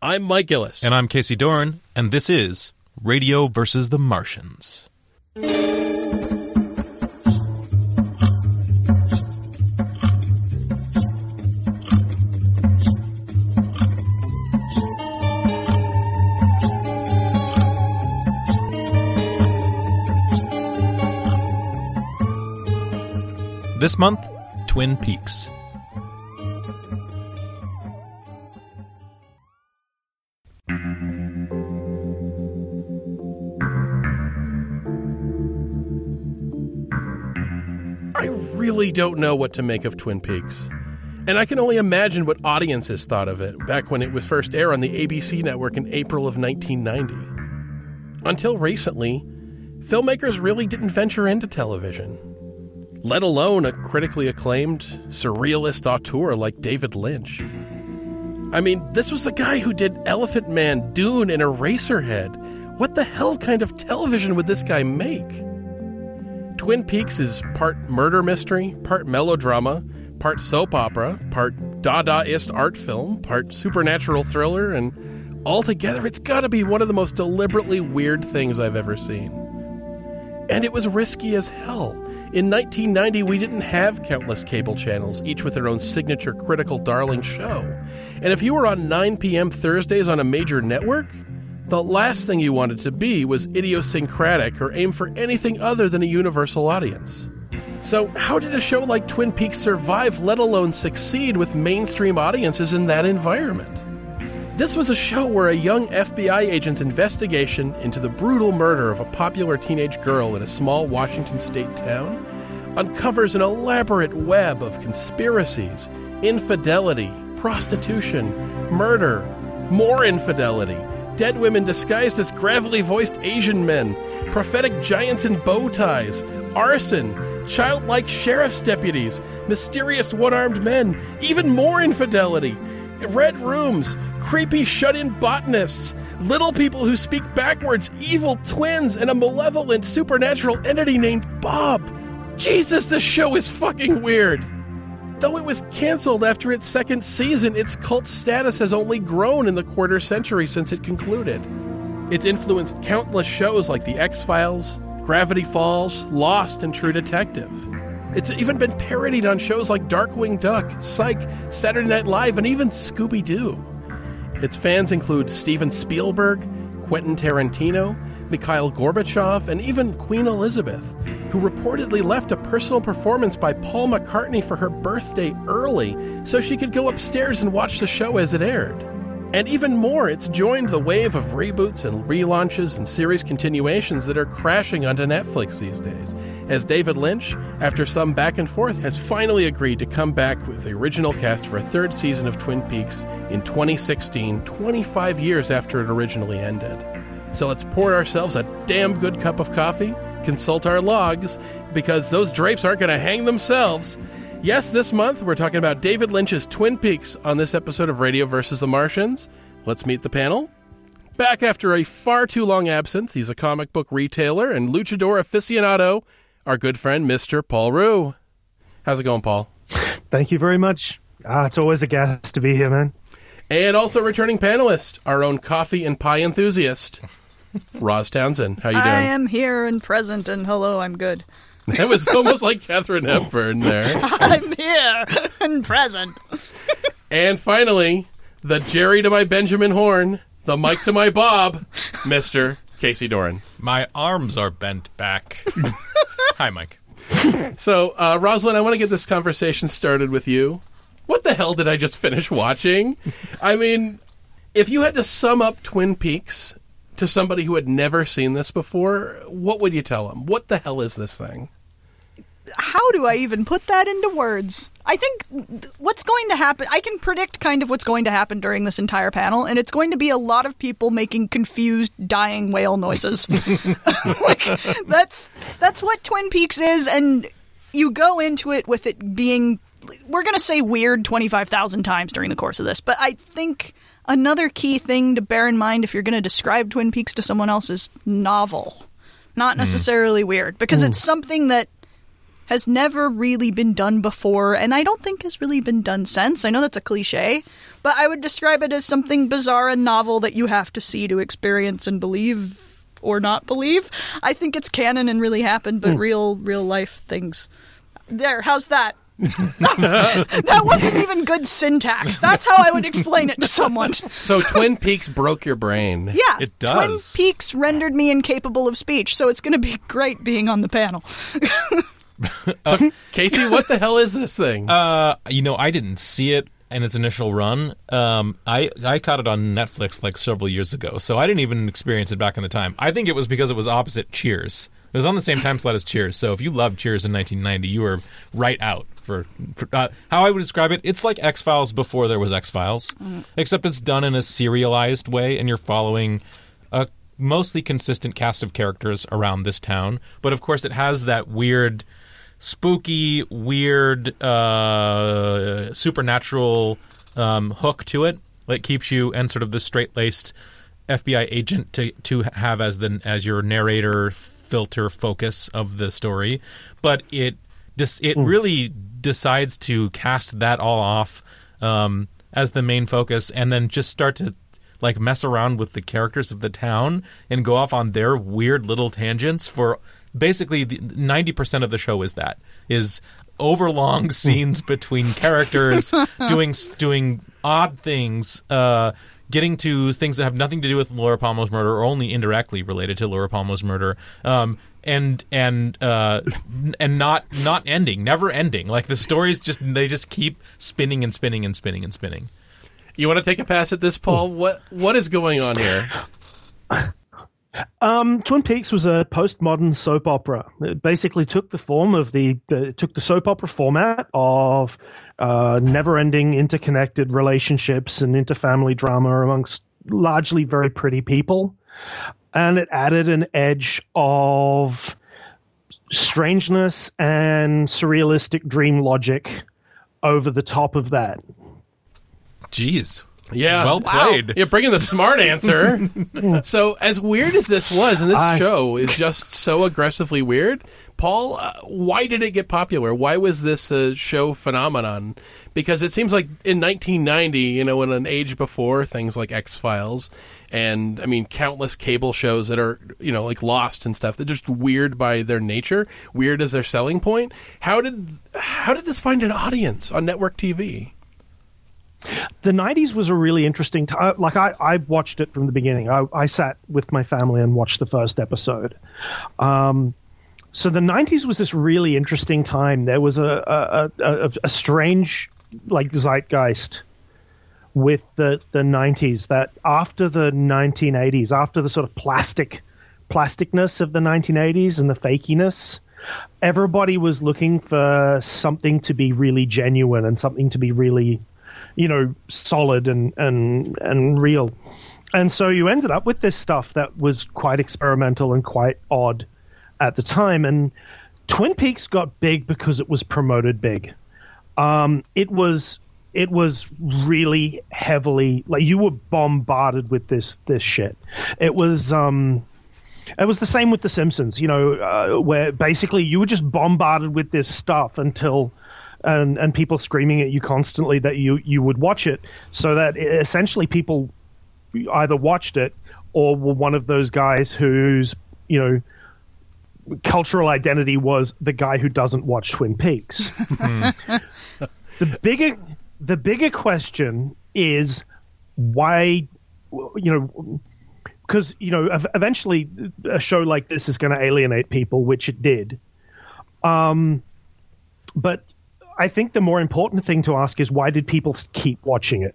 I'm Mike Gillis. And I'm Casey Doran, and this is Radio versus the Martians. This month, Twin Peaks. Don't know what to make of Twin Peaks. And I can only imagine what audiences thought of it back when it was first aired on the ABC network in April of 1990. Until recently, filmmakers really didn't venture into television, let alone a critically acclaimed surrealist auteur like David Lynch. I mean, this was the guy who did Elephant Man, Dune, and Eraserhead. What the hell kind of television would this guy make? Twin Peaks is part murder mystery, part melodrama, part soap opera, part Dadaist art film, part supernatural thriller, and altogether it's gotta be one of the most deliberately weird things I've ever seen. And it was risky as hell. In 1990, we didn't have countless cable channels, each with their own signature critical darling show. And if you were on 9 p.m. Thursdays on a major network, the last thing you wanted to be was idiosyncratic or aim for anything other than a universal audience. So, how did a show like Twin Peaks survive, let alone succeed with mainstream audiences in that environment? This was a show where a young FBI agent's investigation into the brutal murder of a popular teenage girl in a small Washington state town uncovers an elaborate web of conspiracies, infidelity, prostitution, murder, more infidelity, dead women disguised as gravelly voiced Asian men, prophetic giants in bow ties, arson, childlike sheriff's deputies, mysterious one armed men, even more infidelity, red rooms, creepy shut in botanists, little people who speak backwards, evil twins, and a malevolent supernatural entity named Bob. Jesus, this show is fucking weird. Though it was canceled after its second season, its cult status has only grown in the quarter century since it concluded. It's influenced countless shows like The X Files, Gravity Falls, Lost, and True Detective. It's even been parodied on shows like Darkwing Duck, Psych, Saturday Night Live, and even Scooby Doo. Its fans include Steven Spielberg, Quentin Tarantino, Mikhail Gorbachev, and even Queen Elizabeth, who reportedly left a personal performance by Paul McCartney for her birthday early so she could go upstairs and watch the show as it aired. And even more, it's joined the wave of reboots and relaunches and series continuations that are crashing onto Netflix these days, as David Lynch, after some back and forth, has finally agreed to come back with the original cast for a third season of Twin Peaks in 2016, 25 years after it originally ended. So let's pour ourselves a damn good cup of coffee, consult our logs, because those drapes aren't going to hang themselves. Yes, this month we're talking about David Lynch's Twin Peaks on this episode of Radio versus the Martians. Let's meet the panel. Back after a far too long absence, he's a comic book retailer and luchador aficionado, our good friend, Mr. Paul Rue. How's it going, Paul? Thank you very much. Ah, it's always a gas to be here, man. And also returning panelist, our own coffee and pie enthusiast, Roz Townsend. How you doing? I am here and present, and hello, I'm good. That was almost like Katharine Hepburn there. I'm here and present. And finally, the Jerry to my Benjamin Horne, the Mike to my Bob, Mr. Casey Doran. My arms are bent back. Hi, Mike. So, uh, Rosalind, I want to get this conversation started with you. What the hell did I just finish watching? I mean, if you had to sum up Twin Peaks to somebody who had never seen this before, what would you tell them? What the hell is this thing? How do I even put that into words? I think what's going to happen, I can predict kind of what's going to happen during this entire panel, and it's going to be a lot of people making confused, dying whale noises. like, that's that's what Twin Peaks is, and you go into it with it being we're going to say weird 25,000 times during the course of this, but I think another key thing to bear in mind if you're going to describe Twin Peaks to someone else is novel, not hmm. necessarily weird, because it's something that has never really been done before, and I don't think has really been done since. I know that's a cliche, but I would describe it as something bizarre and novel that you have to see to experience and believe or not believe. I think it's canon and really happened, but hmm. real, real life things. There, how's that? that wasn't even good syntax. That's how I would explain it to someone. So Twin Peaks broke your brain. Yeah, It does. Twin Peaks rendered me incapable of speech, so it's going to be great being on the panel. So, Casey, what the hell is this thing? Uh, you know, I didn't see it in its initial run. Um, I I caught it on Netflix like several years ago, so I didn't even experience it back in the time. I think it was because it was opposite Cheers. It was on the same time slot as Cheers. So if you loved Cheers in 1990, you were right out. For, for uh, how I would describe it, it's like X Files before there was X Files, except it's done in a serialized way, and you're following a mostly consistent cast of characters around this town. But of course, it has that weird spooky, weird, uh, supernatural um, hook to it that keeps you and sort of the straight laced FBI agent to to have as the as your narrator filter focus of the story, but it this it really decides to cast that all off um, as the main focus, and then just start to like mess around with the characters of the town and go off on their weird little tangents for basically the, 90% of the show is that is overlong scenes between characters doing doing odd things uh getting to things that have nothing to do with Laura Palmer's murder or only indirectly related to Laura Palmer's murder. Um and and uh and not not ending never ending like the stories just they just keep spinning and spinning and spinning and spinning you want to take a pass at this, Paul? What What is going on here? Um, Twin Peaks was a postmodern soap opera. It basically took the form of the, the took the soap opera format of uh, never-ending interconnected relationships and interfamily drama amongst largely very pretty people, and it added an edge of strangeness and surrealistic dream logic over the top of that. jeez Yeah, well played You're bringing the smart answer. so, as weird as this was, and this I- show is just so aggressively weird, Paul, uh, why did it get popular? Why was this a show phenomenon? Because it seems like in 1990, you know, in an age before things like X Files, and I mean, countless cable shows that are, you know, like Lost and stuff, they're just weird by their nature, weird as their selling point. How did how did this find an audience on network TV? the 90s was a really interesting time like I, I watched it from the beginning I, I sat with my family and watched the first episode um, so the 90s was this really interesting time there was a, a, a, a strange like zeitgeist with the, the 90s that after the 1980s after the sort of plastic plasticness of the 1980s and the fakiness everybody was looking for something to be really genuine and something to be really you know solid and and and real. And so you ended up with this stuff that was quite experimental and quite odd at the time. And twin peaks got big because it was promoted big. Um, it was it was really heavily like you were bombarded with this this shit it was um it was the same with The Simpsons, you know, uh, where basically you were just bombarded with this stuff until, and and people screaming at you constantly that you you would watch it, so that essentially people either watched it or were one of those guys whose you know cultural identity was the guy who doesn't watch Twin Peaks. the bigger the bigger question is why you know because you know eventually a show like this is going to alienate people which it did um but i think the more important thing to ask is why did people keep watching it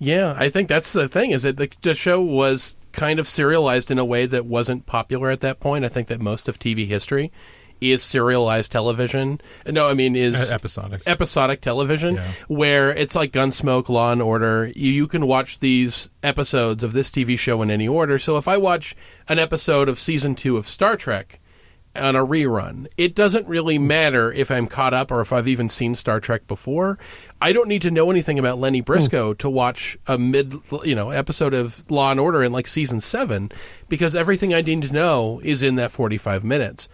Yeah, I think that's the thing. Is that the, the show was kind of serialized in a way that wasn't popular at that point. I think that most of TV history is serialized television. No, I mean is episodic. episodic television Yeah. where it's like Gunsmoke, Law and Order. You, you can watch these episodes of this TV show in any order. So if I watch an episode of season two of Star Trek on a rerun, it doesn't really matter if I'm caught up or if I've even seen Star Trek before. I don't need to know anything about Lennie Briscoe hmm. to watch a mid, you know, episode of Law and Order in like season seven because everything I need to know is in that 45 minutes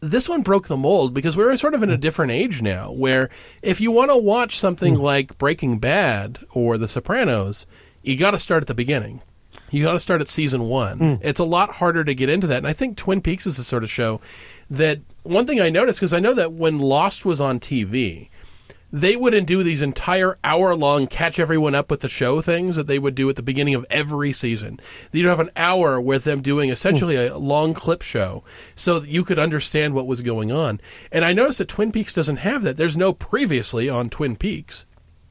this one broke the mold because we're sort of in a hmm. different age now where if you want to watch something hmm. like Breaking Bad or The Sopranos, you got to start at the beginning. You got to start at season one. Hmm. It's a lot harder to get into that. And I think Twin Peaks is the sort of show that one thing I noticed because I know that when Lost was on TV, they wouldn't do these entire hour long catch everyone up with the show things that they would do at the beginning of every season. You'd have an hour with them doing essentially a long clip show so that you could understand what was going on. And I noticed that Twin Peaks doesn't have that. There's no previously on Twin Peaks.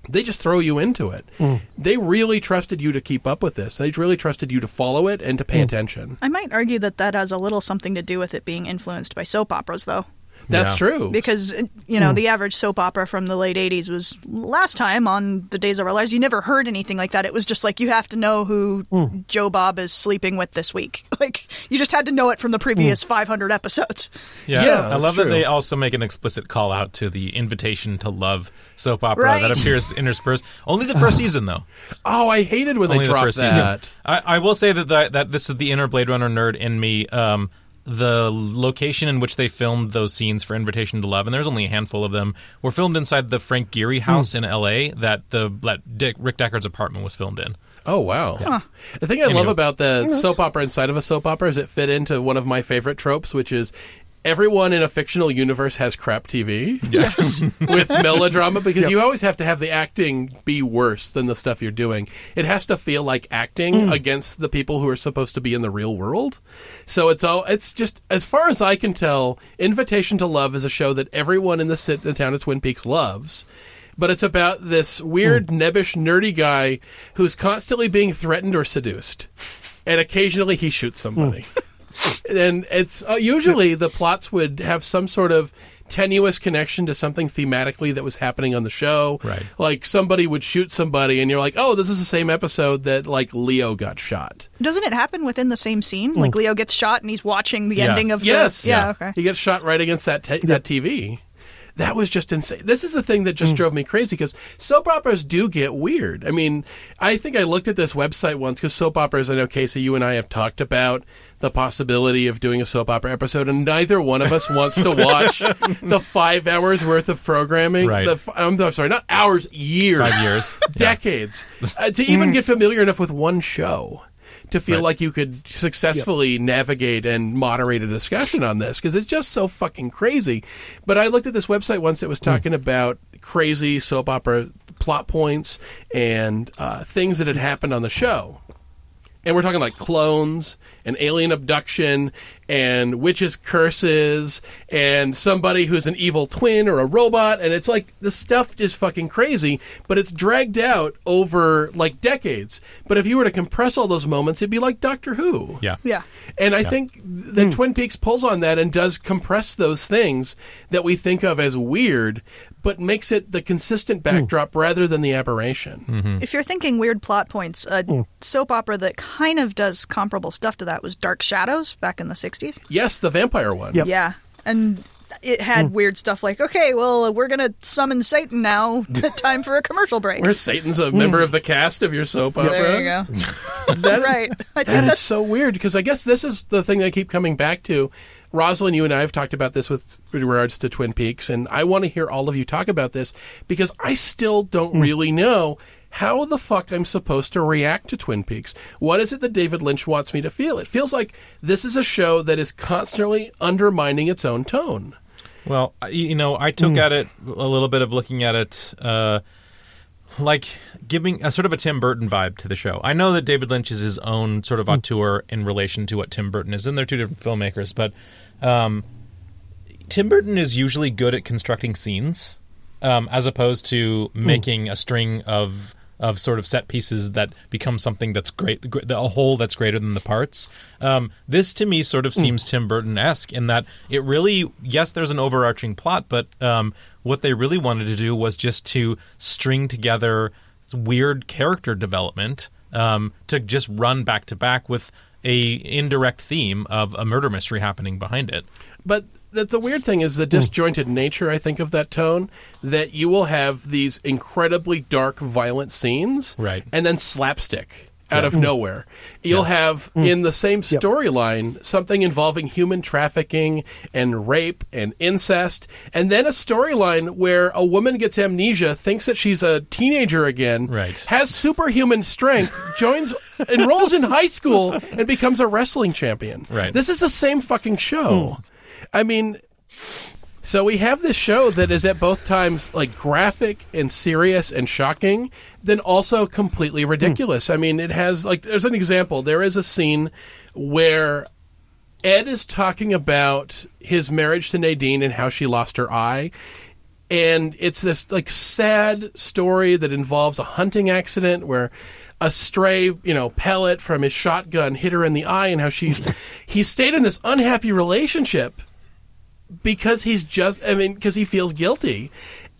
They just throw you into it. Hmm. They really trusted you to keep up with this. They really trusted you to follow it and to pay hmm. attention. I might argue that that has a little something to do with it being influenced by soap operas, though. That's Yeah. true. Because, you know, hmm. the average soap opera from the late 80s was last time on The Days of Our Lives, you never heard anything like that. It was just like, you have to know who hmm. Joe Bob is sleeping with this week. Like, you just had to know it from the previous hmm. 500 episodes. Yeah, Yeah, I love true. that they also make an explicit call out to the invitation to love soap opera Right. that appears interspersed. Only the first season, though. oh, I hated when Only they the dropped first that. season. I, I will say that, that that this is the inner Blade Runner nerd in me. Um, the location in which they filmed those scenes for Invitation to Love, and there's only a handful of them, were filmed inside the Frank Gehry house hmm. in L.A. that the that Dick, Rick Deckard's apartment was filmed in. Oh wow! The thing I love about the soap opera inside of a soap opera is it fit into one of my favorite tropes, which is everyone in a fictional universe has crap TV. Yes. with melodrama because you always have to have the acting be worse than the stuff you're doing. It has to feel like acting mm. against the people who are supposed to be in the real world. So it's all it's just as far as I can tell, Invitation to Love is a show that everyone in the sit the town of Twin Peaks loves. But it's about this weird, mm. nebbish, nerdy guy who's constantly being threatened or seduced. And occasionally he shoots somebody mm. and it's uh, usually the plots would have some sort of tenuous connection to something thematically that was happening on the show. Right. Like somebody would shoot somebody, and you're like, "Oh, this is the same episode that like Leo got shot." Doesn't it happen within the same scene? Like, Leo gets shot and he's watching the Yeah. ending of Yes. the. Yeah, Yeah. okay. He gets shot right against that ta- that TV. That was just insane. This is the thing that just drove me crazy because soap operas do get weird. I mean, I think I looked at this website once because soap operas, I know, Casey, you and I have talked about the possibility of doing a soap opera episode, and neither one of us wants to watch the five hours worth of programming. Right. The, f- I'm, I'm sorry, not hours, years. Five years. decades uh, to even get familiar enough with one show to feel Right. like you could successfully navigate and moderate a discussion on this because it's just so fucking crazy. But I looked at this website once that was talking about crazy soap opera plot points and uh, things that had happened on the show. And we're talking like clones and alien abduction and witches' curses and somebody who's an evil twin or a robot. And it's like the stuff is fucking crazy, but it's dragged out over like decades. But if you were to compress all those moments, it'd be like Doctor Who. Yeah. Yeah. And I think that hmm. Twin Peaks pulls on that and does compress those things that we think of as weird, but makes it the consistent hmm. backdrop rather than the aberration. Mm-hmm. If you're thinking weird plot points, a hmm. soap opera that kind of does comparable stuff to that was Dark Shadows back in the 60s. Yes, the vampire one. Yep. Yeah. And it had hmm. weird stuff like, okay, well, we're going to summon Satan now. Time for a commercial break. Where Satan's a hmm. member of the cast of your soap opera. there you go. That- right. I That is that's so weird because I guess this is the thing I keep coming back to. Rosalind, you and I have talked about this with regards to Twin Peaks, and I want to hear all of you talk about this because I still don't hmm. really know how the fuck I'm supposed to react to Twin Peaks. What is it that David Lynch wants me to feel? It feels like this is a show that is constantly undermining its own tone. Well, you know, I took at it a little bit of looking at it uh, like giving a sort of a Tim Burton vibe to the show. I know that David Lynch is his own sort of auteur in relation to what Tim Burton is, and they're two different filmmakers, but um, Tim Burton is usually good at constructing scenes um, as opposed to making a string of of sort of set pieces that become something that's great, a whole that's greater than the parts. Um, this to me sort of seems Tim Burton esque in that it really, yes, there's an overarching plot, but um, what they really wanted to do was just to string together weird character development um, to just run back to back with a indirect theme of a murder mystery happening behind it. But the, the weird thing is the hmm. disjointed nature, I think, of that tone. That you will have these incredibly dark, violent scenes, Right. and then slapstick out of hmm. nowhere. You'll have hmm. in the same storyline something involving human trafficking and rape and incest, and then a storyline where a woman gets amnesia, thinks that she's a teenager again, Right. has superhuman strength, joins, enrolls in high school, and becomes a wrestling champion. Right. This is the same fucking show. I mean, so we have this show that is at both times like graphic and serious and shocking, then also completely hmm. ridiculous. I mean, it has like there's an example. There is a scene where Ed is talking about his marriage to Nadine and how she lost her eye. And it's this like sad story that involves a hunting accident where a stray, you know, pellet from his shotgun hit her in the eye and how she's he stayed in this unhappy relationship because he's just I mean because he feels guilty.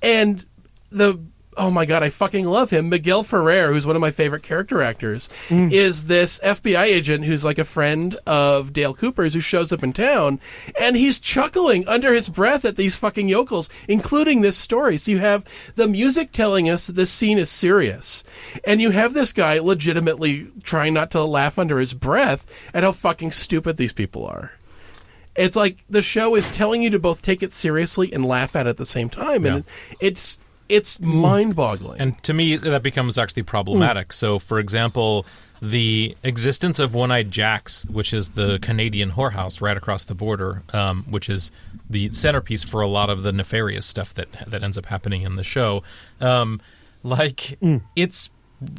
And the oh my god I fucking love him. Miguel Ferrer who's one of my favorite character actors mm. is this FBI agent who's like a friend of Dale Cooper's who shows up in town. And he's chuckling under his breath at these fucking yokels including this story. So you have the music telling us that this scene is serious. And you have this guy legitimately trying not to laugh under his breath at how fucking stupid these people are it's like the show is telling you to both take it seriously and laugh at it at the same time, and Yeah. it's it's mind-boggling. And to me, that becomes actually problematic. So, for example, the existence of One Eyed Jacks, which is the Canadian whorehouse right across the border, um, which is the centerpiece for a lot of the nefarious stuff that that ends up happening in the show, um, like it's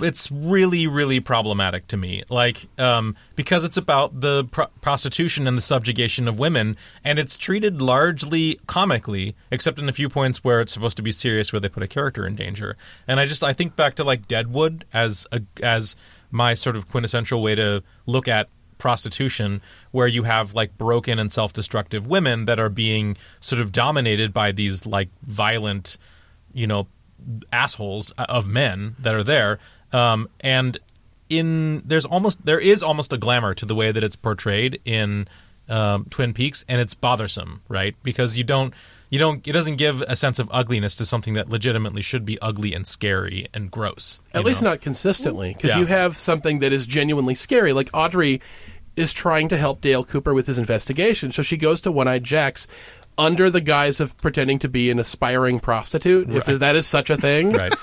it's really really problematic to me. Like um, because it's about the pro- prostitution and the subjugation of women and it's treated largely comically except in a few points where it's supposed to be serious where they put a character in danger. And i just i think back to like deadwood as a as my sort of quintessential way to look at prostitution where you have like broken and self-destructive women that are being sort of dominated by these like violent you know assholes of men that are there um, and in there's almost there is almost a glamour to the way that it's portrayed in um, Twin Peaks and it's bothersome right because you don't you don't it doesn't give a sense of ugliness to something that legitimately should be ugly and scary and gross At least know? not consistently, because Yeah. you have something that is genuinely scary. Like Audrey is trying to help Dale Cooper with his investigation, so she goes to One Eyed Jacks under the guise of pretending to be an aspiring prostitute, if that is such a thing. Right.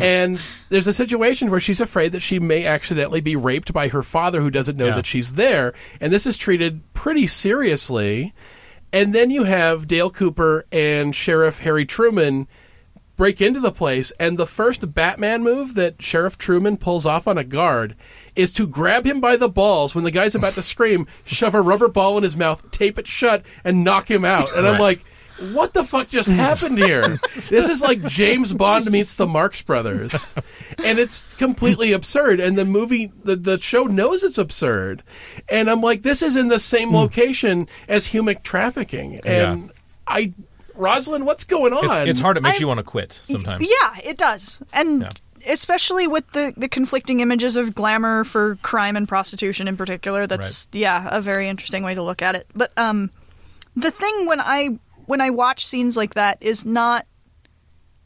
and there's a situation where she's afraid that she may accidentally be raped by her father who doesn't know Yeah. that she's there. And this is treated pretty seriously. And then you have Dale Cooper and Sheriff Harry Truman break into the place, and the first Batman move that Sheriff Truman pulls off on a guard is to grab him by the balls when the guy's about to scream, shove a rubber ball in his mouth, tape it shut, and knock him out. And I'm like, what the fuck just happened here? this is like James Bond meets the Marx Brothers. And it's completely absurd. And the movie, the, the show knows it's absurd. And I'm like, this is in the same hmm. location as human trafficking. And Yeah. I, Rosalind, what's going on? it's, it's hard it makes I- you want to quit sometimes Yeah, it does. And Yeah. Especially with the, the conflicting images of glamour for crime and prostitution in particular, that's yeah, a very interesting way to look at it. But um the thing when I when I watch scenes like that is not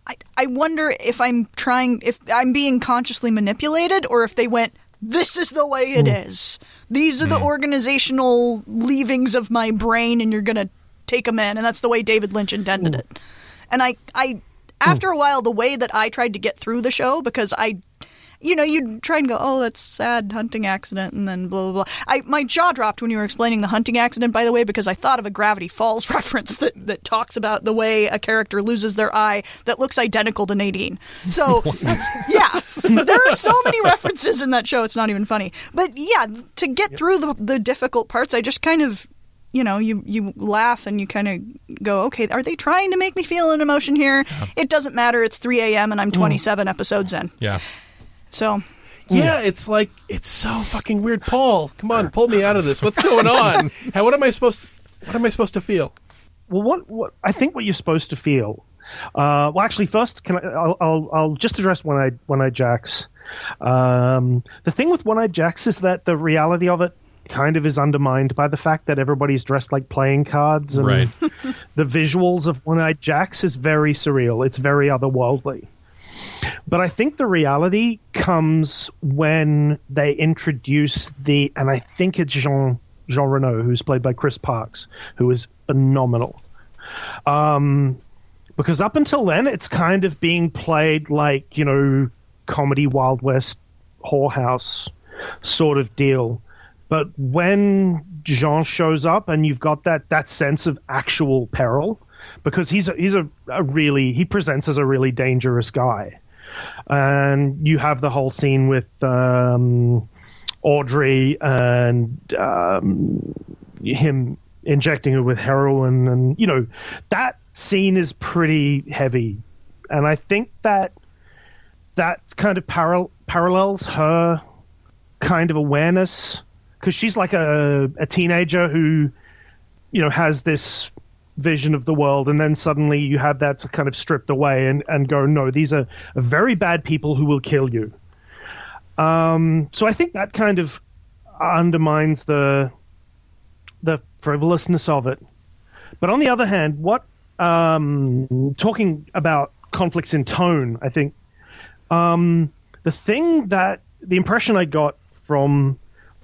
I, I wonder if I'm trying if I'm being consciously manipulated or if they went this is the way it is. These are the organizational leavings of my brain and you're going to take them in and that's the way David Lynch intended it. And I I Hmm. after a while the way that I tried to get through the show because I you know, you'd try and go, oh, that's sad hunting accident, and then blah blah blah. I my jaw dropped when you were explaining the hunting accident, by the way, because I thought of a Gravity Falls reference that that talks about the way a character loses their eye that looks identical to Nadine. So yeah, there are so many references in that show. It's not even funny. But yeah, to get through the the difficult parts, I just kind of. You know, you you laugh and you kind of go, okay, are they trying to make me feel an emotion here? It doesn't matter. It's 3 a.m. and I'm 27 episodes in. yeah So Yeah, it's like it's so fucking weird. Paul, come on, pull me out of this. What's going on? How? What am I supposed? To, what am I supposed to feel? Well, what, what I think what you're supposed to feel. Uh, well, actually, first, can I? I'll, I'll, I'll just address one eyed one eyed jacks. Um, the thing with one eyed jacks is that the reality of it kind of is undermined by the fact that everybody's dressed like playing cards, and Right. the visuals of one eyed jacks is very surreal. It's very otherworldly. But I think the reality comes when they introduce the, and I think it's Jean Jean Renault, who's played by Chris Parks, who is phenomenal. Um, because up until then, it's kind of being played like you know comedy Wild West whorehouse sort of deal. But when Jean shows up and you've got that that sense of actual peril, because he's a, he's a, a really he presents as a really dangerous guy, and you have the whole scene with um, Audrey and um, him injecting her with heroin, and you know that scene is pretty heavy, and I think that that kind of paral- parallels her kind of awareness because she's like a, a teenager who you know has this vision of the world and then suddenly you have that kind of stripped away and, and go no these are very bad people who will kill you. Um, so i think that kind of undermines the the frivolousness of it. But on the other hand what um, talking about conflicts in tone i think um, the thing that the impression i got from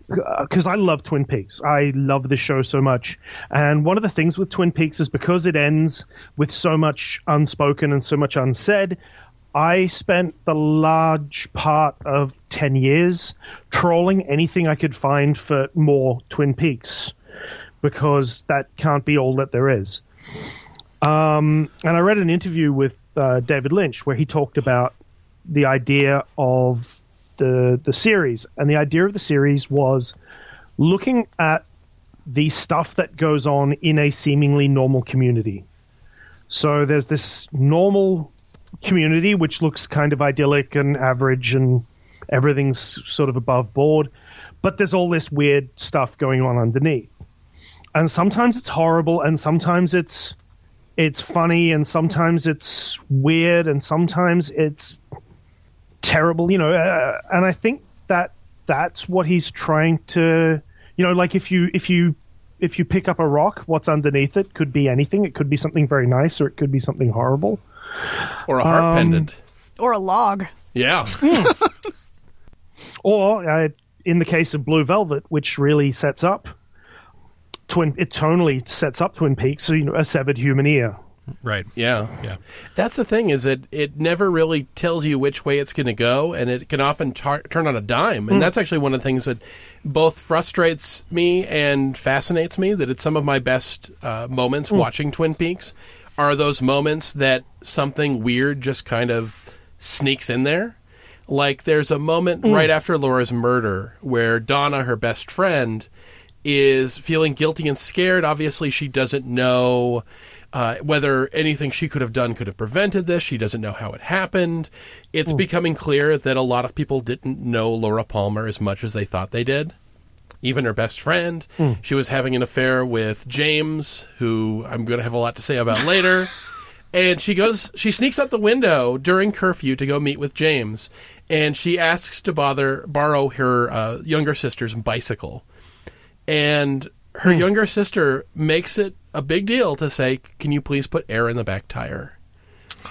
because I love Twin Peaks. I love this show so much. And one of the things with Twin Peaks is because it ends with so much unspoken and so much unsaid, I spent the large part of 10 years trolling anything I could find for more Twin Peaks because that can't be all that there is. Um, and I read an interview with uh, David Lynch where he talked about the idea of the the series, and the idea of the series was looking at the stuff that goes on in a seemingly normal community. So there's this normal community which looks kind of idyllic and average, and everything's sort of above board, but there's all this weird stuff going on underneath. And sometimes it's horrible, and sometimes it's it's funny, and sometimes it's weird, and sometimes it's terrible, you know. Uh, and I think that that's what he's trying to, you know, like if you if you if you pick up a rock, what's underneath it could be anything. It could be something very nice, or it could be something horrible, or a heart um, pendant, or a log. Yeah. or uh, in the case of Blue Velvet, which really sets up twin, it tonally sets up Twin Peaks. So you know, a severed human ear. Right. Yeah. Yeah. That's the thing is that it never really tells you which way it's going to go, and it can often tar- turn on a dime. And hmm. that's actually one of the things that both frustrates me and fascinates me. That it's some of my best uh, moments hmm. watching Twin Peaks are those moments that something weird just kind of sneaks in there. Like there's a moment hmm. right after Laura's murder where Donna, her best friend, is feeling guilty and scared. Obviously, she doesn't know uh, whether anything she could have done could have prevented this. She doesn't know how it happened. It's becoming clear that a lot of people didn't know Laura Palmer as much as they thought they did. Even her best friend. She was having an affair with James, who I'm going to have a lot to say about later. and she goes, she sneaks out the window during curfew to go meet with James, and she asks to bother borrow her uh, younger sister's bicycle, and her younger sister makes it a big deal to say, "Can you please put air in the back tire?"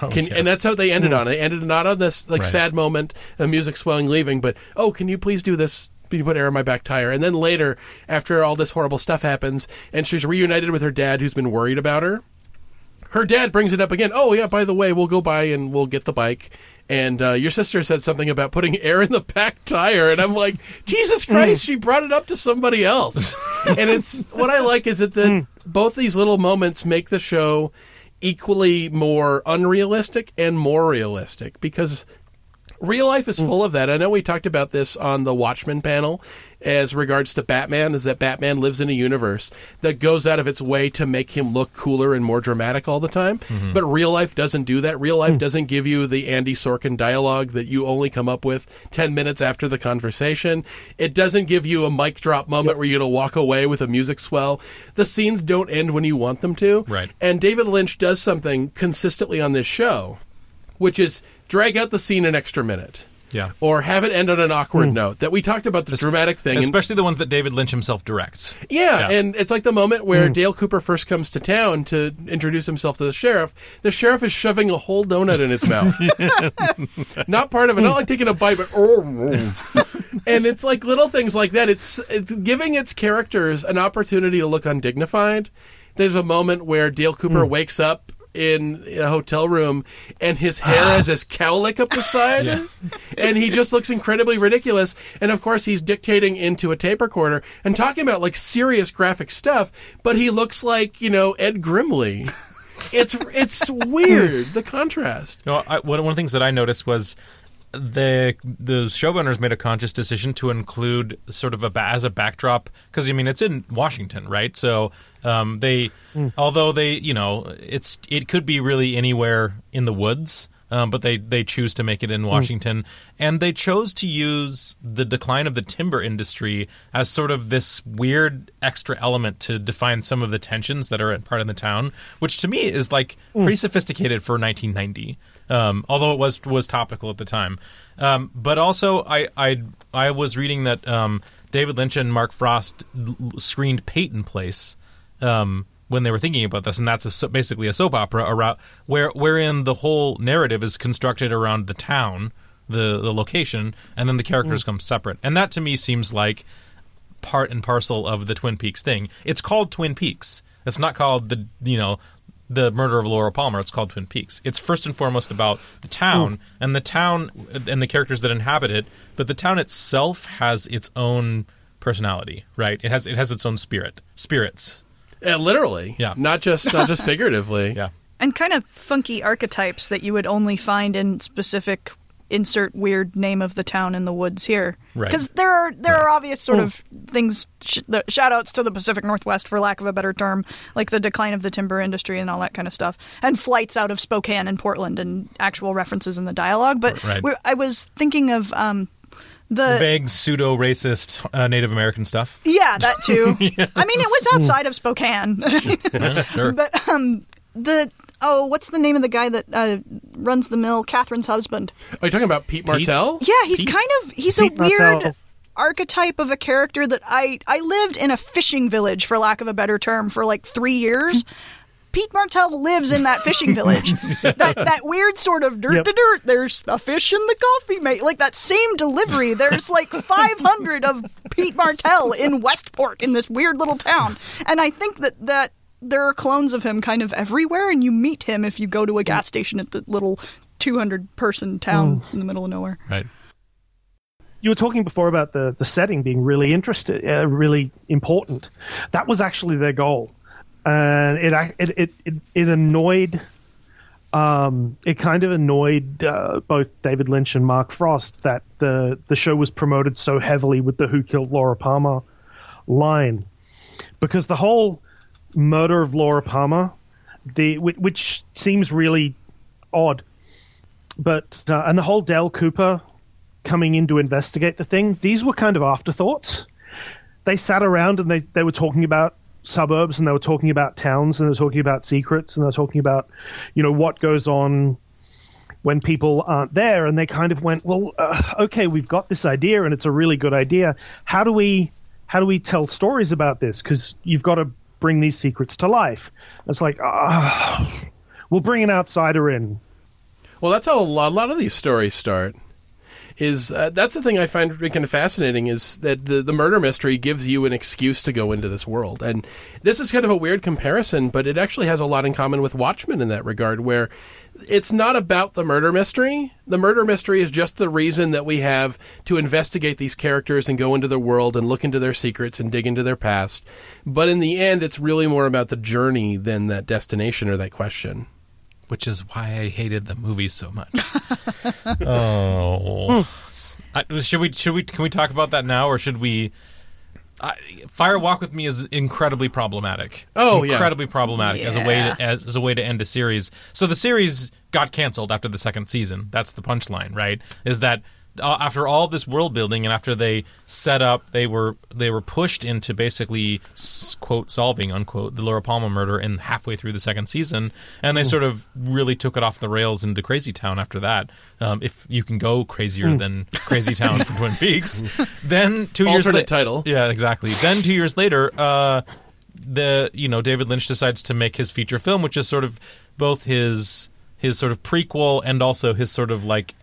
Oh, can, Okay. And that's how they ended hmm. on it. They ended not on this like Right. sad moment, of music swelling, leaving, but oh, can you please do this? Can you put air in my back tire? And then later, after all this horrible stuff happens, and she's reunited with her dad, who's been worried about her her dad brings it up again. Oh yeah, by the way, we'll go by and we'll get the bike. And uh, your sister said something about putting air in the back tire, and I'm like, Jesus hmm. Christ, she brought it up to somebody else. and it's what I like is that the hmm. both these little moments make the show equally more unrealistic and more realistic because real life is hmm. full of that. I know we talked about this on the Watchmen panel as regards to Batman, is that Batman lives in a universe that goes out of its way to make him look cooler and more dramatic all the time. Mm-hmm. But real life doesn't do that. Real life hmm. doesn't give you the Andy Sorkin dialogue that you only come up with 10 minutes after the conversation. It doesn't give you a mic drop moment where you're going to walk away with a music swell. The scenes don't end when you want them to. Right. And David Lynch does something consistently on this show which is drag out the scene an extra minute. Yeah. or have it end on an awkward hmm. note. That we talked about the dramatic thing, and- Especially the ones that David Lynch himself directs. yeah, Yeah. and it's like the moment where hmm. Dale Cooper first comes to town to introduce himself to the sheriff. The sheriff is shoving a whole donut in his mouth. not part of it, not like taking a bite, but oh, oh. and it's like little things like that. It's it's giving its characters an opportunity to look undignified. There's a moment where Dale Cooper hmm. wakes up in a hotel room and his hair has ah. this cowlick up the side Yeah. and he just looks incredibly ridiculous and of course he's dictating into a tape recorder and talking about like serious graphic stuff but he looks like you know ed grimley. It's it's weird the contrast. No, I, one one of the things that I noticed was the the showrunners made a conscious decision to include sort of a as a backdrop because I mean it's in Washington, right? So um, they, although they, you know, it's it could be really anywhere in the woods. Um, but they, they choose to make it in Washington, and they chose to use the decline of the timber industry as sort of this weird extra element to define some of the tensions that are at part of the town, which to me is like pretty sophisticated for 1990 um, although it was was topical at the time. Um, but also, I, I I was reading that um, David Lynch and Mark Frost screened Peyton Place um, when they were thinking about this, and that's a, basically a soap opera around where wherein the whole narrative is constructed around the town, the the location, and then the characters come separate. And that to me seems like part and parcel of the Twin Peaks thing. It's called Twin Peaks. It's not called the you know the murder of Laura Palmer. It's called Twin Peaks. It's first and foremost about the town and the town and the characters that inhabit it. But the town itself has its own personality, right? It has it has its own spirit, spirits. yeah, literally Yeah. not just not just figuratively Yeah. and kind of funky archetypes that you would only find in specific insert weird name of the town in the woods here Right. because there are there are obvious sort of things sh- the shout outs to the pacific northwest for lack of a better term like the decline of the timber industry and all that kind of stuff and flights out of spokane and portland and actual references in the dialogue but Right. we- i was thinking of um the Vague pseudo racist uh, Native American stuff. yeah that too i mean it was outside of spokane Yeah, sure. But um, the oh, what's the name of the guy that uh, runs the mill? Catherine's husband. are you talking about pete martell Yeah, he's Pete? kind of he's Pete a weird Martell. archetype of a character that I I lived in a fishing village for lack of a better term for like three years. Pete Martell lives in that fishing village. that that weird sort of dirt Yep. to dirt. There's a fish in the coffee mate. Like that same delivery. There's like 500 of Pete Martell in Westport in this weird little town. And I think that that there are clones of him kind of everywhere, and you meet him if you go to a gas station at the little 200 person town in the middle of nowhere. right. you were talking before about the the setting being really interested, uh, really important. That was actually their goal, and it it it it, it annoyed. Um, it kind of annoyed uh, both David Lynch and Mark Frost that the the show was promoted so heavily with the "Who Killed Laura Palmer" line, because the whole murder of Laura Palmer, the which seems really odd, but uh, and the whole Dale Cooper coming in to investigate the thing, these were kind of afterthoughts. They sat around and they, they were talking about suburbs and they were talking about towns and they were talking about secrets and they were talking about, you know, what goes on when people aren't there. And they kind of went, well, uh, okay, we've got this idea and it's a really good idea. How do we how do we tell stories about this? Because you've got to bring these secrets to life. It's like, ah, we'll bring an outsider in. Well, that's how a lot, a lot of these stories start. Is uh, that's the thing I find kind of fascinating is that the the murder mystery gives you an excuse to go into this world, and this is kind of a weird comparison, but it actually has a lot in common with Watchmen in that regard, where it's not about the murder mystery. The murder mystery is just the reason that we have to investigate these characters and go into their world and look into their secrets and dig into their past. But in the end, it's really more about the journey than that destination or that question. which is why I hated the movie so much. oh, I, should we? Should we? Can we talk about that now, or should we? I, Fire Walk with Me is incredibly problematic. Oh, yeah. incredibly problematic as a way to, as, as a way to end a series. So the series got canceled after the second season. That's the punchline, right? Is that after all this world building and after they set up, they were they were pushed into basically quote solving unquote the Laura Palmer murder in halfway through the second season, and they sort of really took it off the rails into Crazy Town after that. Um, if you can go crazier than Crazy Town for Twin Peaks, then two years Alternate later, title. yeah, exactly. Then two years later, uh, the you know David Lynch decides to make his feature film, which is sort of both his his sort of prequel and also his sort of like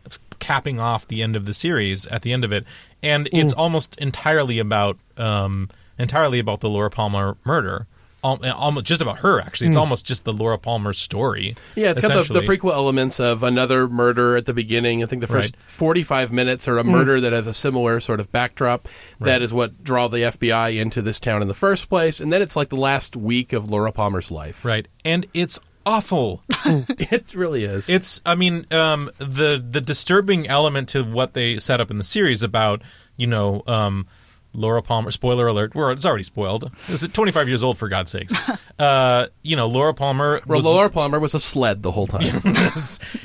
capping off the end of the series at the end of it, and it's almost entirely about um, entirely about the Laura Palmer murder. Almost just about her, actually. It's almost just the Laura Palmer story. Yeah, it's got the, the prequel elements of another murder at the beginning. I think the first Right. 45 minutes are a murder that has a similar sort of backdrop. That is what draw the FBI into this town in the first place. And then it's like the last week of Laura Palmer's life. right, and it's awful. It really is. It's, I mean, um, the the disturbing element to what they set up in the series about, you know, um, Laura Palmer. Spoiler alert! Well, it's already spoiled. This is 25 years old for God's sakes. Uh, you know, Laura Palmer. well, was, Laura Palmer was a sled the whole time.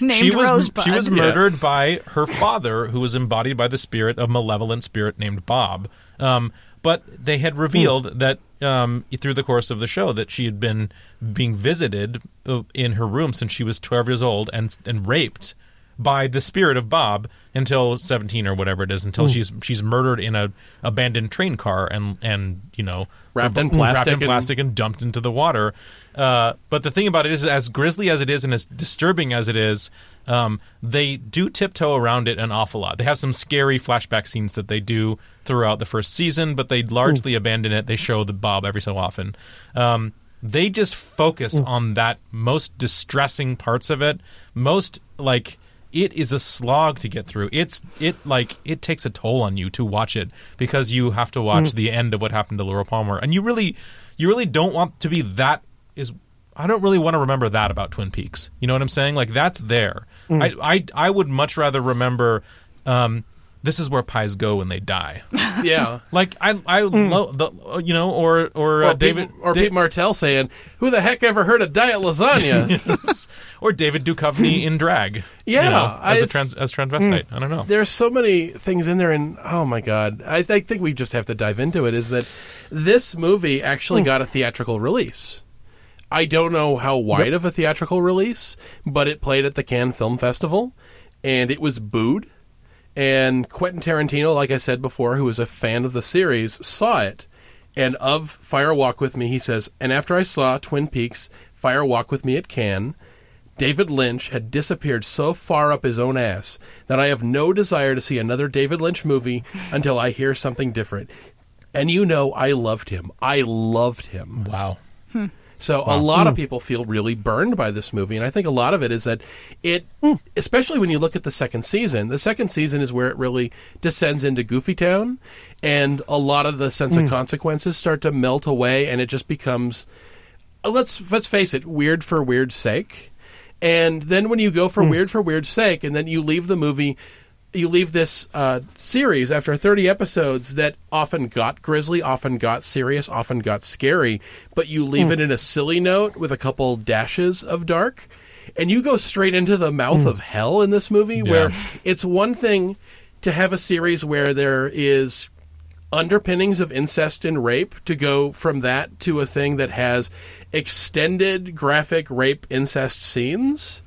Named she was Rosebud. she was Yeah. murdered by her father, who was embodied by the spirit of malevolent spirit named Bob. Um, but they had revealed that um, through the course of the show that she had been being visited uh, in her room since she was 12 years old and and raped by the spirit of Bob until 17 or whatever it is until she's she's murdered in a abandoned train car and and you know Wrapped in wrapped plastic and- plastic and dumped into the water. Uh, but the thing about it is, as grisly as it is and as disturbing as it is, um, they do tiptoe around it an awful lot. They have some scary flashback scenes that they do throughout the first season, but they largely abandon it. They show the Bob every so often. Um, they just focus on that most distressing parts of it. Most like it is a slog to get through. It's it like it takes a toll on you to watch it because you have to watch the end of what happened to Laura Palmer, and you really you really don't want to be that is. I don't really want to remember that about Twin Peaks. You know what I'm saying? Like that's there. I, I I would much rather remember. Um, this is where pies go when they die. yeah. Like I I love the you know or or, uh, David Pete, or Da- Pete Martell saying, "Who the heck ever heard of diet lasagna?" or David Duchovny in drag. you Yeah, know, as a trans as transvestite. I don't know. There's so many things in there, and oh my god, I, I think we just have to dive into it. Is that this movie actually got a theatrical release? I don't know how wide of a theatrical release, but it played at the Cannes Film Festival, and it was booed. And Quentin Tarantino, like I said before, who was a fan of the series, saw it. And of Fire Walk with Me, he says, and after I saw Twin Peaks, Fire Walk with Me at Cannes, David Lynch had disappeared so far up his own ass that I have no desire to see another David Lynch movie until I hear something different. And you know, I loved him. I loved him. Wow. Hmm. So a lot of hmm. people feel really burned by this movie, and I think a lot of it is that it, hmm. especially when you look at the second season, the second season is where it really descends into Goofy Town, and a lot of the sense of hmm. consequences start to melt away, and it just becomes, uh, let's let's face it, weird for weird's sake. And then when you go for weird for weird's sake, and then you leave the movie, you leave this uh, series after 30 episodes that often got grisly, often got serious, often got scary, but you leave it in a silly note with a couple dashes of dark, and you go straight into the mouth of hell in this movie, where it's one thing to have a series where there is underpinnings of incest and rape to go from that to a thing that has extended graphic rape incest scenes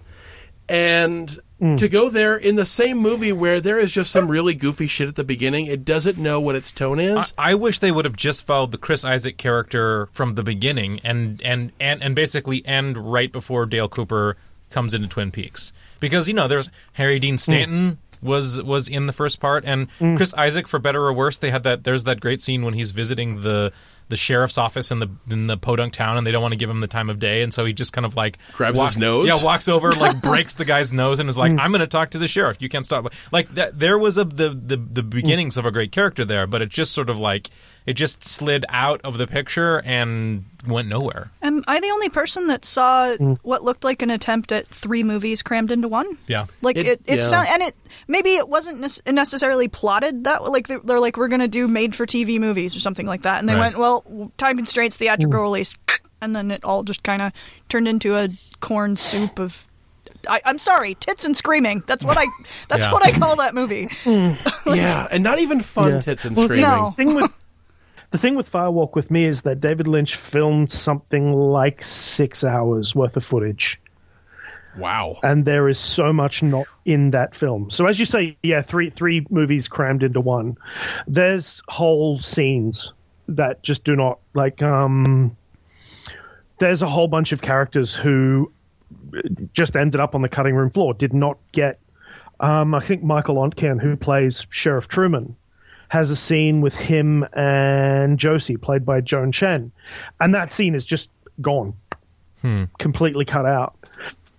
and Mm. to go there in the same movie where there is just some really goofy shit at the beginning. It doesn't know what its tone is. I, I wish they would have just followed the Chris Isaak character from the beginning and and and and basically end right before Dale Cooper comes into Twin Peaks. Because you know there's Harry Dean mm. Stanton was was in the first part and mm. Chris Isaak for better or worse they had that there's that great scene when he's visiting the the sheriff's office in the in the podunk town and they don't want to give him the time of day and so he just kind of like Grabs his nose? yeah walks over like breaks the guy's nose and is like mm. I'm going to talk to the sheriff you can't stop like that there was a the the, the mm. beginnings of a great character there but it just sort of like it just slid out of the picture and went nowhere Am I the only person that saw mm. what looked like an attempt at three movies crammed into one? yeah Like It- it, it, yeah. sound, and it maybe it wasn't nec- necessarily plotted that way. Like they're, they're like we're gonna do made for TV movies or something like that, and they Right. went well time constraints theatrical mm. release, and then it all just kind of turned into a corn soup of I, I'm sorry, tits and screaming. That's what I. That's Yeah. what I call that movie. Mm. yeah, and not even fun Yeah. tits and Well, screaming. No. Thing with the thing with Fire Walk with me is that David Lynch filmed something like six hours worth of footage, Wow. and there is so much not in that film. So as you say, yeah, three three movies crammed into one. There's whole scenes that just do not like. um There's a whole bunch of characters who just ended up on the cutting room floor. Did not get. Um, I think Michael Ontkean, who plays Sheriff Truman, has a scene with him and Josie, played by Joan Chen, and that scene is just gone, completely cut out.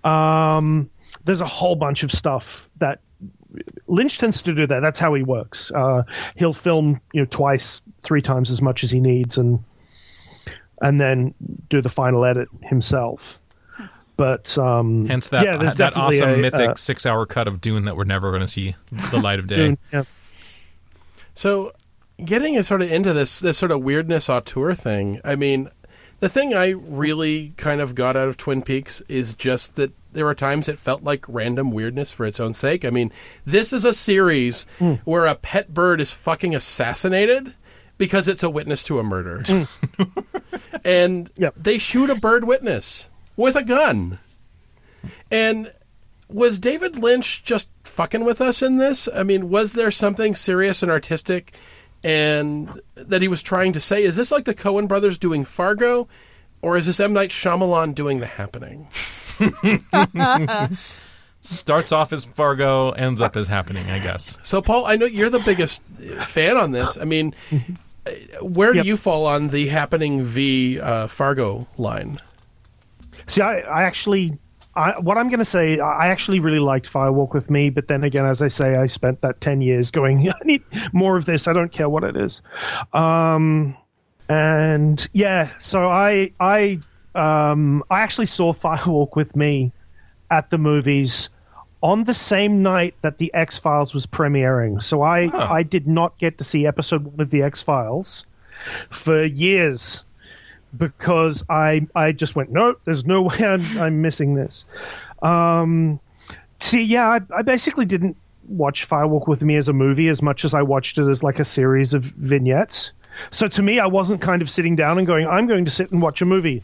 Um, there's a whole bunch of stuff that Lynch tends to do that. That's how he works. Uh, he'll film you know twice, three times as much as he needs, and and then do the final edit himself. But um, Hence that yeah, there's that awesome a, mythic uh, six hour cut of Dune that we're never going to see the light of day. Dune, yeah. So, getting it sort of into this this sort of weirdness auteur thing. I mean, the thing I really kind of got out of Twin Peaks is just that there were times it felt like random weirdness for its own sake. I mean, this is a series where a pet bird is fucking assassinated because it's a witness to a murder. Mm. and Yep. they shoot a bird witness with a gun. And was David Lynch just fucking with us in this? I mean, was there something serious and artistic and that he was trying to say? Is this like the Coen brothers doing Fargo? Or is this M. Night Shyamalan doing The Happening? Starts off as Fargo, ends up as happening, I guess. So, Paul, I know you're the biggest fan on this. I mean, where Yep. do you fall on the Happening v uh, Fargo line? See, I, I actually, I, what I'm going to say, I actually really liked Fire Walk with Me, but then again, as I say, I spent that 10 years going, I need more of this. I don't care what it is. Um, and yeah, so I, I, um, I actually saw Fire Walk with Me at the movies on the same night that the X Files was premiering. So I, I did not get to see episode one of the X Files for years because I I just went no, there's no way I'm I'm missing this. Um, see, yeah, I, I basically didn't watch Fire Walk with Me as a movie as much as I watched it as like a series of vignettes. So to me, I wasn't kind of sitting down and going, I'm going to sit and watch a movie.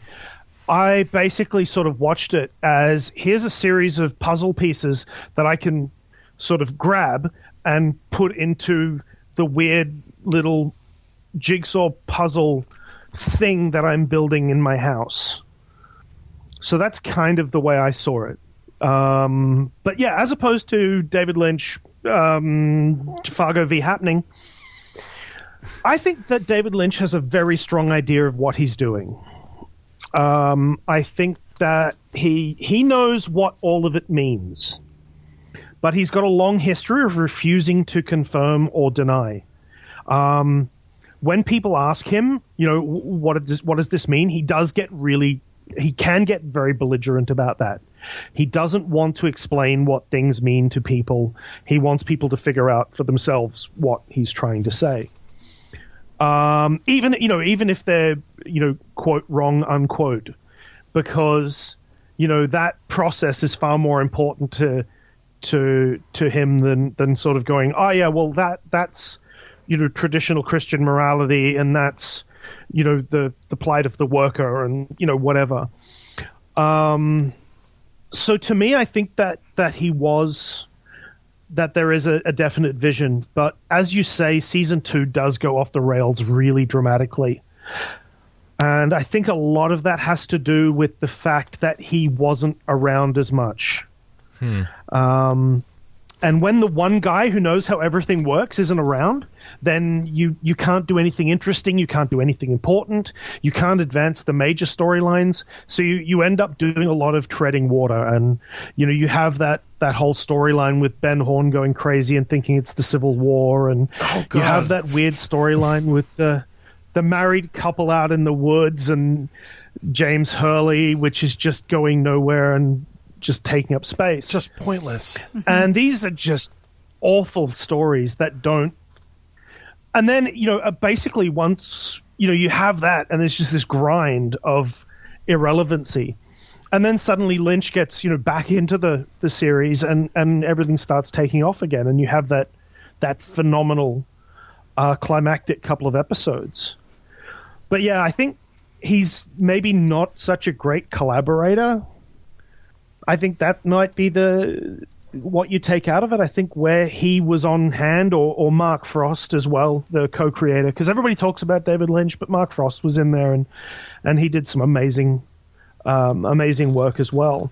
I basically sort of watched it as here's a series of puzzle pieces that I can sort of grab and put into the weird little jigsaw puzzle thing that I'm building in my house. So that's kind of the way I saw it. Um, but yeah, as opposed to David Lynch, um, Fargo v. Happening, I think that David Lynch has a very strong idea of what he's doing. Um, I think that he he knows what all of it means, but he's got a long history of refusing to confirm or deny. Um, when people ask him, you know, what does what does this mean? He does get really, he can get very belligerent about that. He doesn't want to explain what things mean to people. He wants people to figure out for themselves what he's trying to say. Um, even you know, even if they're you know quote wrong unquote, because you know that process is far more important to to to him than than sort of going, oh yeah, well that that's you know traditional Christian morality and that's you know the the plight of the worker and you know whatever. Um, so to me, I think that that he was that there is a, a definite vision, but as you say, season two does go off the rails really dramatically. And I think a lot of that has to do with the fact that he wasn't around as much. Um, and when the one guy who knows how everything works isn't around, then you, you can't do anything interesting, you can't do anything important, you can't advance the major storylines. So you, you end up doing a lot of treading water. And, you know, you have that, that whole storyline with Ben Horne going crazy and thinking it's the Civil War. And oh, you have that weird storyline with the, the married couple out in the woods and James Hurley, which is just going nowhere and just taking up space Just pointless. and these are just awful stories that don't and then you know uh, basically once you know you have that and there's just this grind of irrelevancy and then suddenly Lynch gets you know back into the the series, and and everything starts taking off again, and you have that that phenomenal uh, climactic couple of episodes. But yeah, I think he's maybe not such a great collaborator. I think that might be the what you take out of it. I think where he was on hand, or, or Mark Frost as well, the co-creator, because everybody talks about David Lynch, but Mark Frost was in there and and he did some amazing, um, amazing work as well.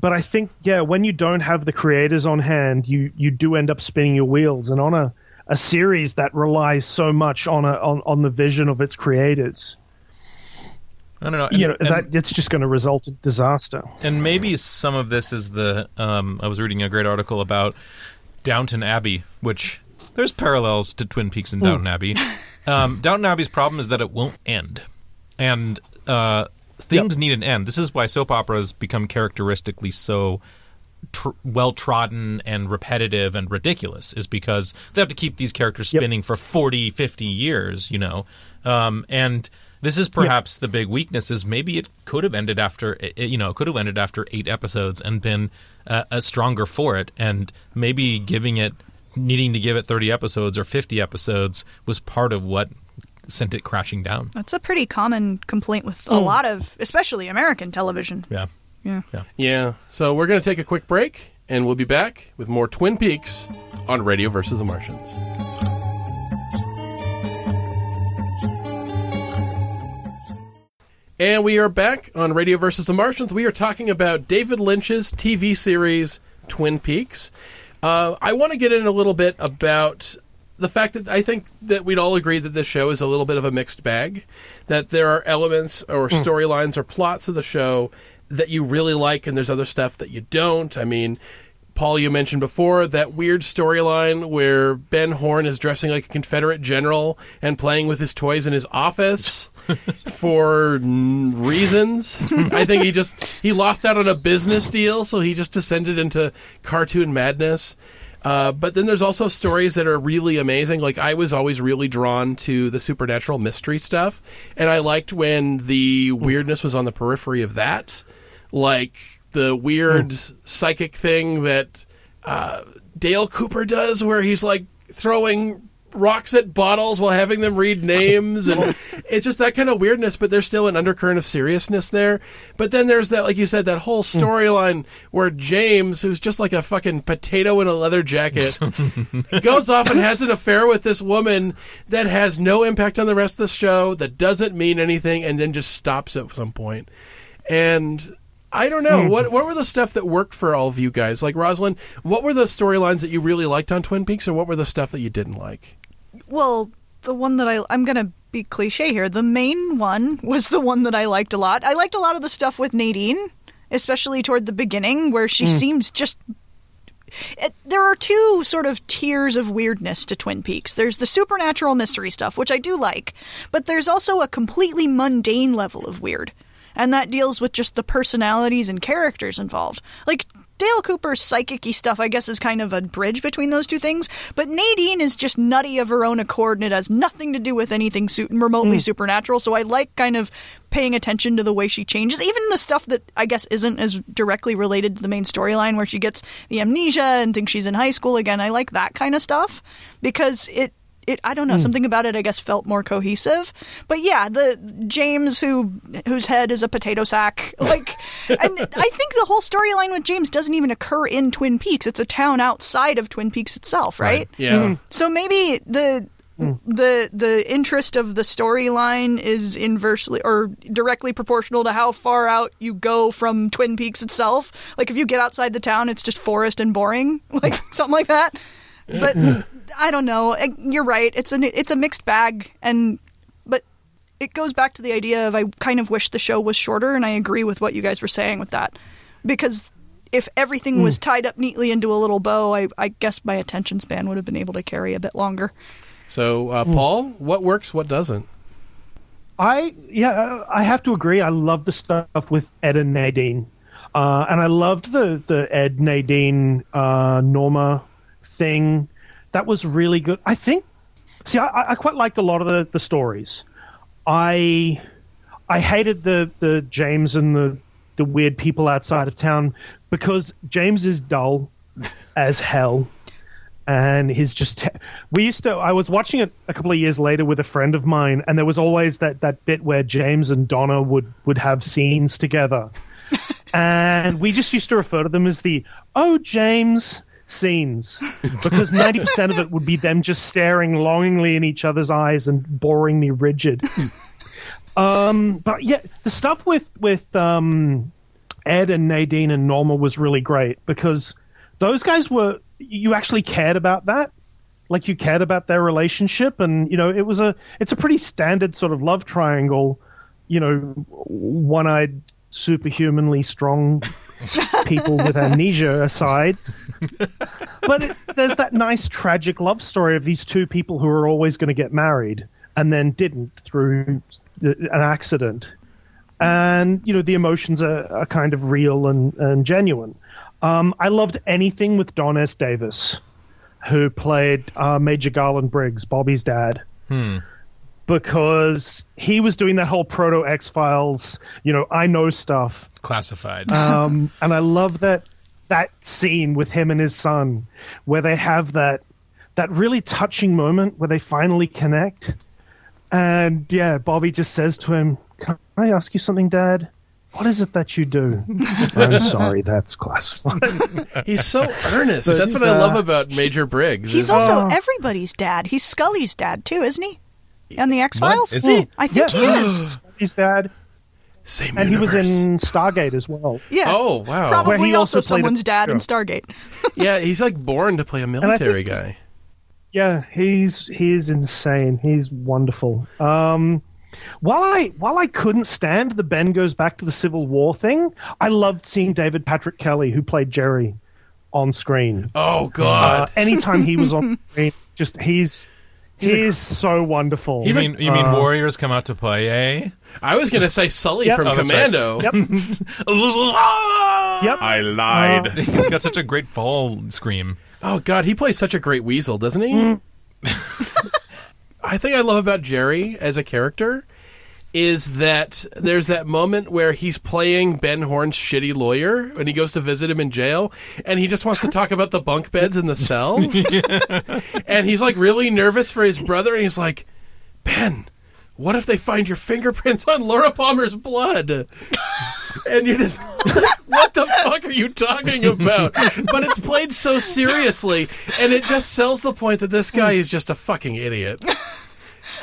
But I think yeah, when you don't have the creators on hand, you you do end up spinning your wheels, and on a a series that relies so much on a on, on the vision of its creators I don't know. you know and- that it's just going to result in disaster. And maybe some of this is the. Um, I was reading a great article about Downton Abbey, which there's parallels to Twin Peaks and Downton Abbey. Um, Downton Abbey's problem is that it won't end, and uh, things need an end. This is why soap operas become characteristically so tr- well trodden and repetitive and ridiculous is because they have to keep these characters Yep. spinning for 40 50 years you know um, and this is perhaps the big weakness is maybe it could have ended after it, you know it could have ended after eight episodes and been uh, uh, stronger for it and maybe giving it needing to give it 30 episodes or 50 episodes was part of what sent it crashing down That's a pretty common complaint with a lot of, especially American television. Yeah. yeah Yeah. Yeah. So we're going to take a quick break, and we'll be back with more Twin Peaks on Radio versus the Martians. And we are back on Radio versus the Martians. We are talking about David Lynch's TV series Twin Peaks. Uh, I want to get in a little bit about the fact that I think that we'd all agree that this show is a little bit of a mixed bag. That there are elements or storylines or plots of the show that you really like, and there's other stuff that you don't. I mean, Paul, you mentioned before that weird storyline where Ben Horne is dressing like a Confederate general and playing with his toys in his office for reasons. I think he just he lost out on a business deal, so he just descended into cartoon madness. Uh, but then there's also stories that are really amazing. Like I was always really drawn to the supernatural mystery stuff, and I liked when the weirdness was on the periphery of that, like the weird psychic thing that uh, Dale Cooper does, where he's like throwing rocks at bottles while having them read names and it's just that kind of weirdness but there's still an undercurrent of seriousness there. But then there's that like you said that whole hmm. storyline where james who's just like a fucking potato in a leather jacket goes off and has an affair with this woman that has no impact on the rest of the show that doesn't mean anything and then just stops at some point. And I don't know. Hmm. What what were the stuff that worked for all of you guys. Like Rosalind, what were the storylines that you really liked on Twin Peaks, and what were the stuff that you didn't like? Well, the one that I I'm gonna be cliche here. The main one was the one that I liked a lot. I liked a lot of the stuff with Nadine, especially toward the beginning, where she mm. seems just. It, there are two sort of tiers of weirdness to Twin Peaks. There's the supernatural mystery stuff, which I do like, but there's also a completely mundane level of weird, and that deals with just the personalities and characters involved. Like Dale Cooper's psychic stuff, I guess, is kind of a bridge between those two things. But Nadine is just nutty of her own accord, and it has nothing to do with anything su- remotely mm. supernatural. So I like kind of paying attention to the way she changes, even the stuff that I guess isn't as directly related to the main storyline, where she gets the amnesia and thinks she's in high school again. I like that kind of stuff because it it I don't know hmm. something about it I guess felt more cohesive. But yeah, the James who whose head is a potato sack, like, and I think the whole storyline with James doesn't even occur in Twin Peaks. It's a town outside of Twin Peaks itself, right? Yeah, hmm. So maybe the hmm. the the interest of the storyline is inversely or directly proportional to how far out you go from Twin Peaks itself. Like if you get outside the town, it's just forest and boring, like something like that. But I don't know. You're right. It's a it's a mixed bag, and but it goes back to the idea of I kind of wish the show was shorter, and I agree with what you guys were saying with that because if everything was tied up neatly into a little bow, I, I guess my attention span would have been able to carry a bit longer. So, uh, Paul, what works, what doesn't? I yeah, uh, I have to agree. I love the stuff with Ed and Nadine, uh, and I loved the the Ed Nadine uh, Norma thing. That was really good. I think. See, I, I quite liked a lot of the, the stories. I I hated the the James and the the weird people outside of town because James is dull as hell and he's just te- we used to i was watching it a couple of years later with a friend of mine and there was always that that bit where james and donna would would have scenes together and we just used to refer to them as the oh james scenes. Because 90% of it would be them just staring longingly in each other's eyes and boring me rigid. Um but yeah the stuff with with um ed and nadine and norma was really great because those guys were you actually cared about that. Like you cared about their relationship and you know it was a it's a pretty standard sort of love triangle you know one-eyed superhumanly strong people with amnesia aside but it, there's that nice tragic love story of these two people who are always going to get married and then didn't through an accident and you know the emotions are, are kind of real and, and genuine um, I loved anything with Don S. Davis, who played uh, Major Garland Briggs, Bobby's dad. Because he was doing that whole proto X Files, you know, I know stuff. Classified. Um, and I love that that scene with him and his son, where they have that that really touching moment where they finally connect. And yeah, Bobby just says to him, "Can I ask you something, Dad? What is it that you do?" I'm sorry, that's classified. He's so earnest. But That's what he's, I love uh, about Major Briggs. He's is- also Oh. everybody's dad. He's Scully's dad too, isn't he? On the X Files, Is he? I think Yeah. he is. His dad, same and he was in Stargate as well. Yeah. Oh, wow. Where Probably he also, also played a- someone's dad in. Stargate. Yeah, he's like born to play a military think he's- guy. Yeah, he's he's insane. He's wonderful. Um, while I while I couldn't stand the Ben goes back to the Civil War thing, I loved seeing David Patrick Kelly, who played Jerry, on screen. Oh Uh, God. anytime he was on screen, just he's he's so wonderful. you mean you mean uh, warriors come out to play, eh? I was gonna say Sully Yep. from Oh, that's right. Commando. Yep. Yep. I lied. He's got such a great fall scream. Oh God, he plays such a great weasel, doesn't he? Mm. I think I love about Jerry as a character is that there's that moment where he's playing Ben Horne's shitty lawyer when he goes to visit him in jail, and he just wants to talk about the bunk beds in the cell, and he's like really nervous for his brother, and he's like, Ben. What if they find your fingerprints on Laura Palmer's blood? And you're just what the fuck are you talking about? But it's played so seriously, and it just sells the point that this guy is just a fucking idiot.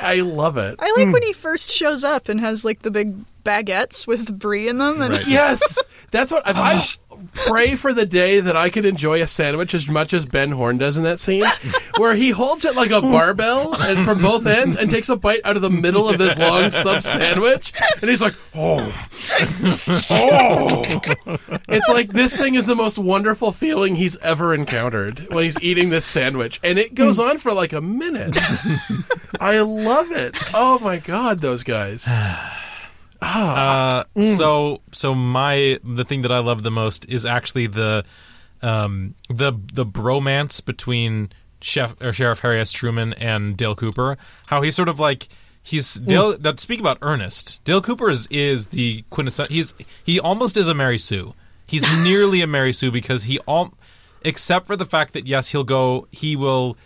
I love it. I like hmm. when he first shows up and has like the big baguettes with brie in them, and Right. Yes, that's what I ah. pray for the day that I could enjoy a sandwich as much as Ben Horne does in that scene, where he holds it like a barbell and from both ends and takes a bite out of the middle of this long sub sandwich, and he's like, oh, oh. It's like this thing is the most wonderful feeling he's ever encountered when he's eating this sandwich, and it goes on for like a minute. I love it. Oh my god, those guys. Uh, so so my the thing that I love the most is actually the um the the bromance between Chef or Sheriff Harry S. Truman and Dale Cooper. How he's sort of like he's Dale. That speak about Ernest. Dale Cooper is is the quintessential. He's he almost is a Mary Sue. He's nearly a Mary Sue because he all except for the fact that yes he'll go he will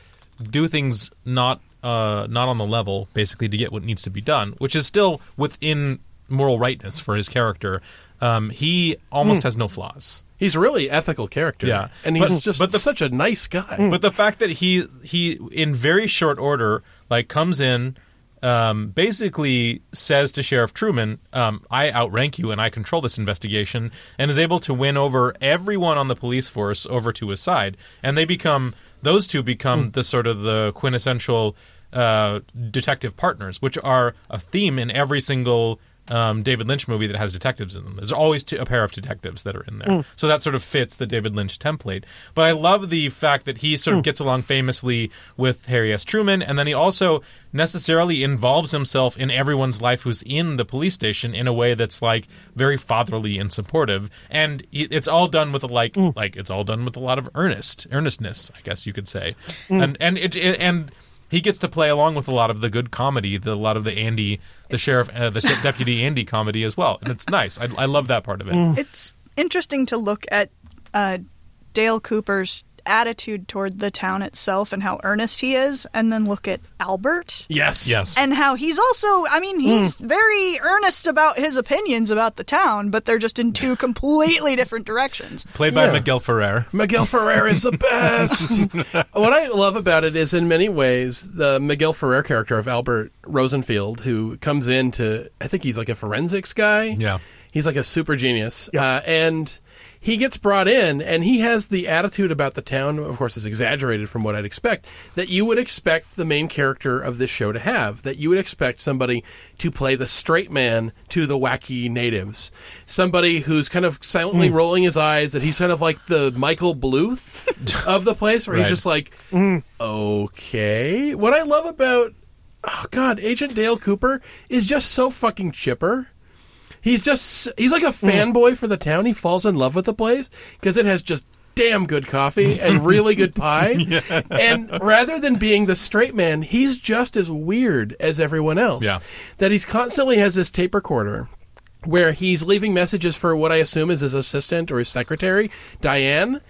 do things not uh, not on the level, basically, to get what needs to be done, which is still within moral rightness for his character. Um, he almost has no flaws. He's a really ethical character. Yeah. And he's But- just but the- such a nice guy. But the fact that he he in very short order like comes in, um, basically says to Sheriff Truman, um, "I outrank you and I control this investigation," and is able to win over everyone on the police force over to his side, and they become those two become the sort of the quintessential uh, detective partners, which are a theme in every single. Um, David Lynch movie that has detectives in them. There's always two, a pair of detectives that are in there, mm. so that sort of fits the David Lynch template. But I love the fact that he sort of mm. gets along famously with Harry S. Truman, and then he also necessarily involves himself in everyone's life who's in the police station in a way that's like very fatherly and supportive. And it's all done with a like, mm. like it's all done with a lot of earnest, earnestness, I guess you could say. And and it, it and he gets to play along with a lot of the good comedy, the, a lot of the Andy, the sheriff, uh, the deputy Andy comedy as well, and it's nice. I, I love that part of it. It's interesting to look at uh, Dale Cooper's attitude toward the town itself and how earnest he is, and then look at Albert. Yes. Yes. And how he's also, I mean, he's very earnest about his opinions about the town, but they're just in two completely different directions. Played by Yeah. Miguel Ferrer. Miguel Ferrer is the best. what I love about it is, in many ways, the Miguel Ferrer character of Albert Rosenfield, who comes in to, I think he's like a forensics guy. Yeah. He's like a super genius. Uh, and he gets brought in, and he has the attitude about the town, of course, is exaggerated from what I'd expect, that you would expect the main character of this show to have. That you would expect somebody to play the straight man to the wacky natives. Somebody who's kind of silently hmm. rolling his eyes, that he's kind of like the Michael Bluth of the place, where he's just like, hmm. okay. What I love about, oh God, Agent Dale Cooper is just so fucking chipper. He's just he's like a mm. fanboy for the town. He falls in love with the place because it has just damn good coffee and really good pie. And rather than being the straight man, he's just as weird as everyone else. Yeah. That he's constantly has this tape recorder where he's leaving messages for what I assume is his assistant or his secretary, Diane.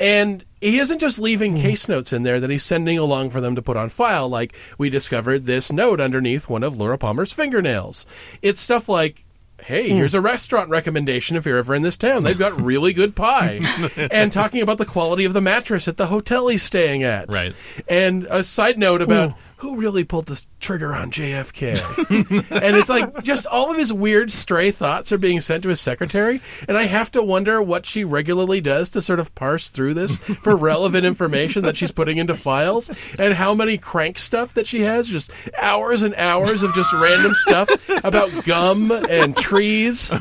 And he isn't just leaving mm. case notes in there that he's sending along for them to put on file, like we discovered this note underneath one of Laura Palmer's fingernails. It's stuff like, hey, here's a restaurant recommendation if you're ever in this town. They've got really good pie. and talking about the quality of the mattress at the hotel he's staying at. Right. And a side note about who really pulled the trigger on JFK. and it's like just all of his weird stray thoughts are being sent to his secretary. And I have to wonder what she regularly does to sort of parse through this for relevant information that she's putting into files and how many crank stuff that she has. Just hours and hours of just random stuff about gum and trees.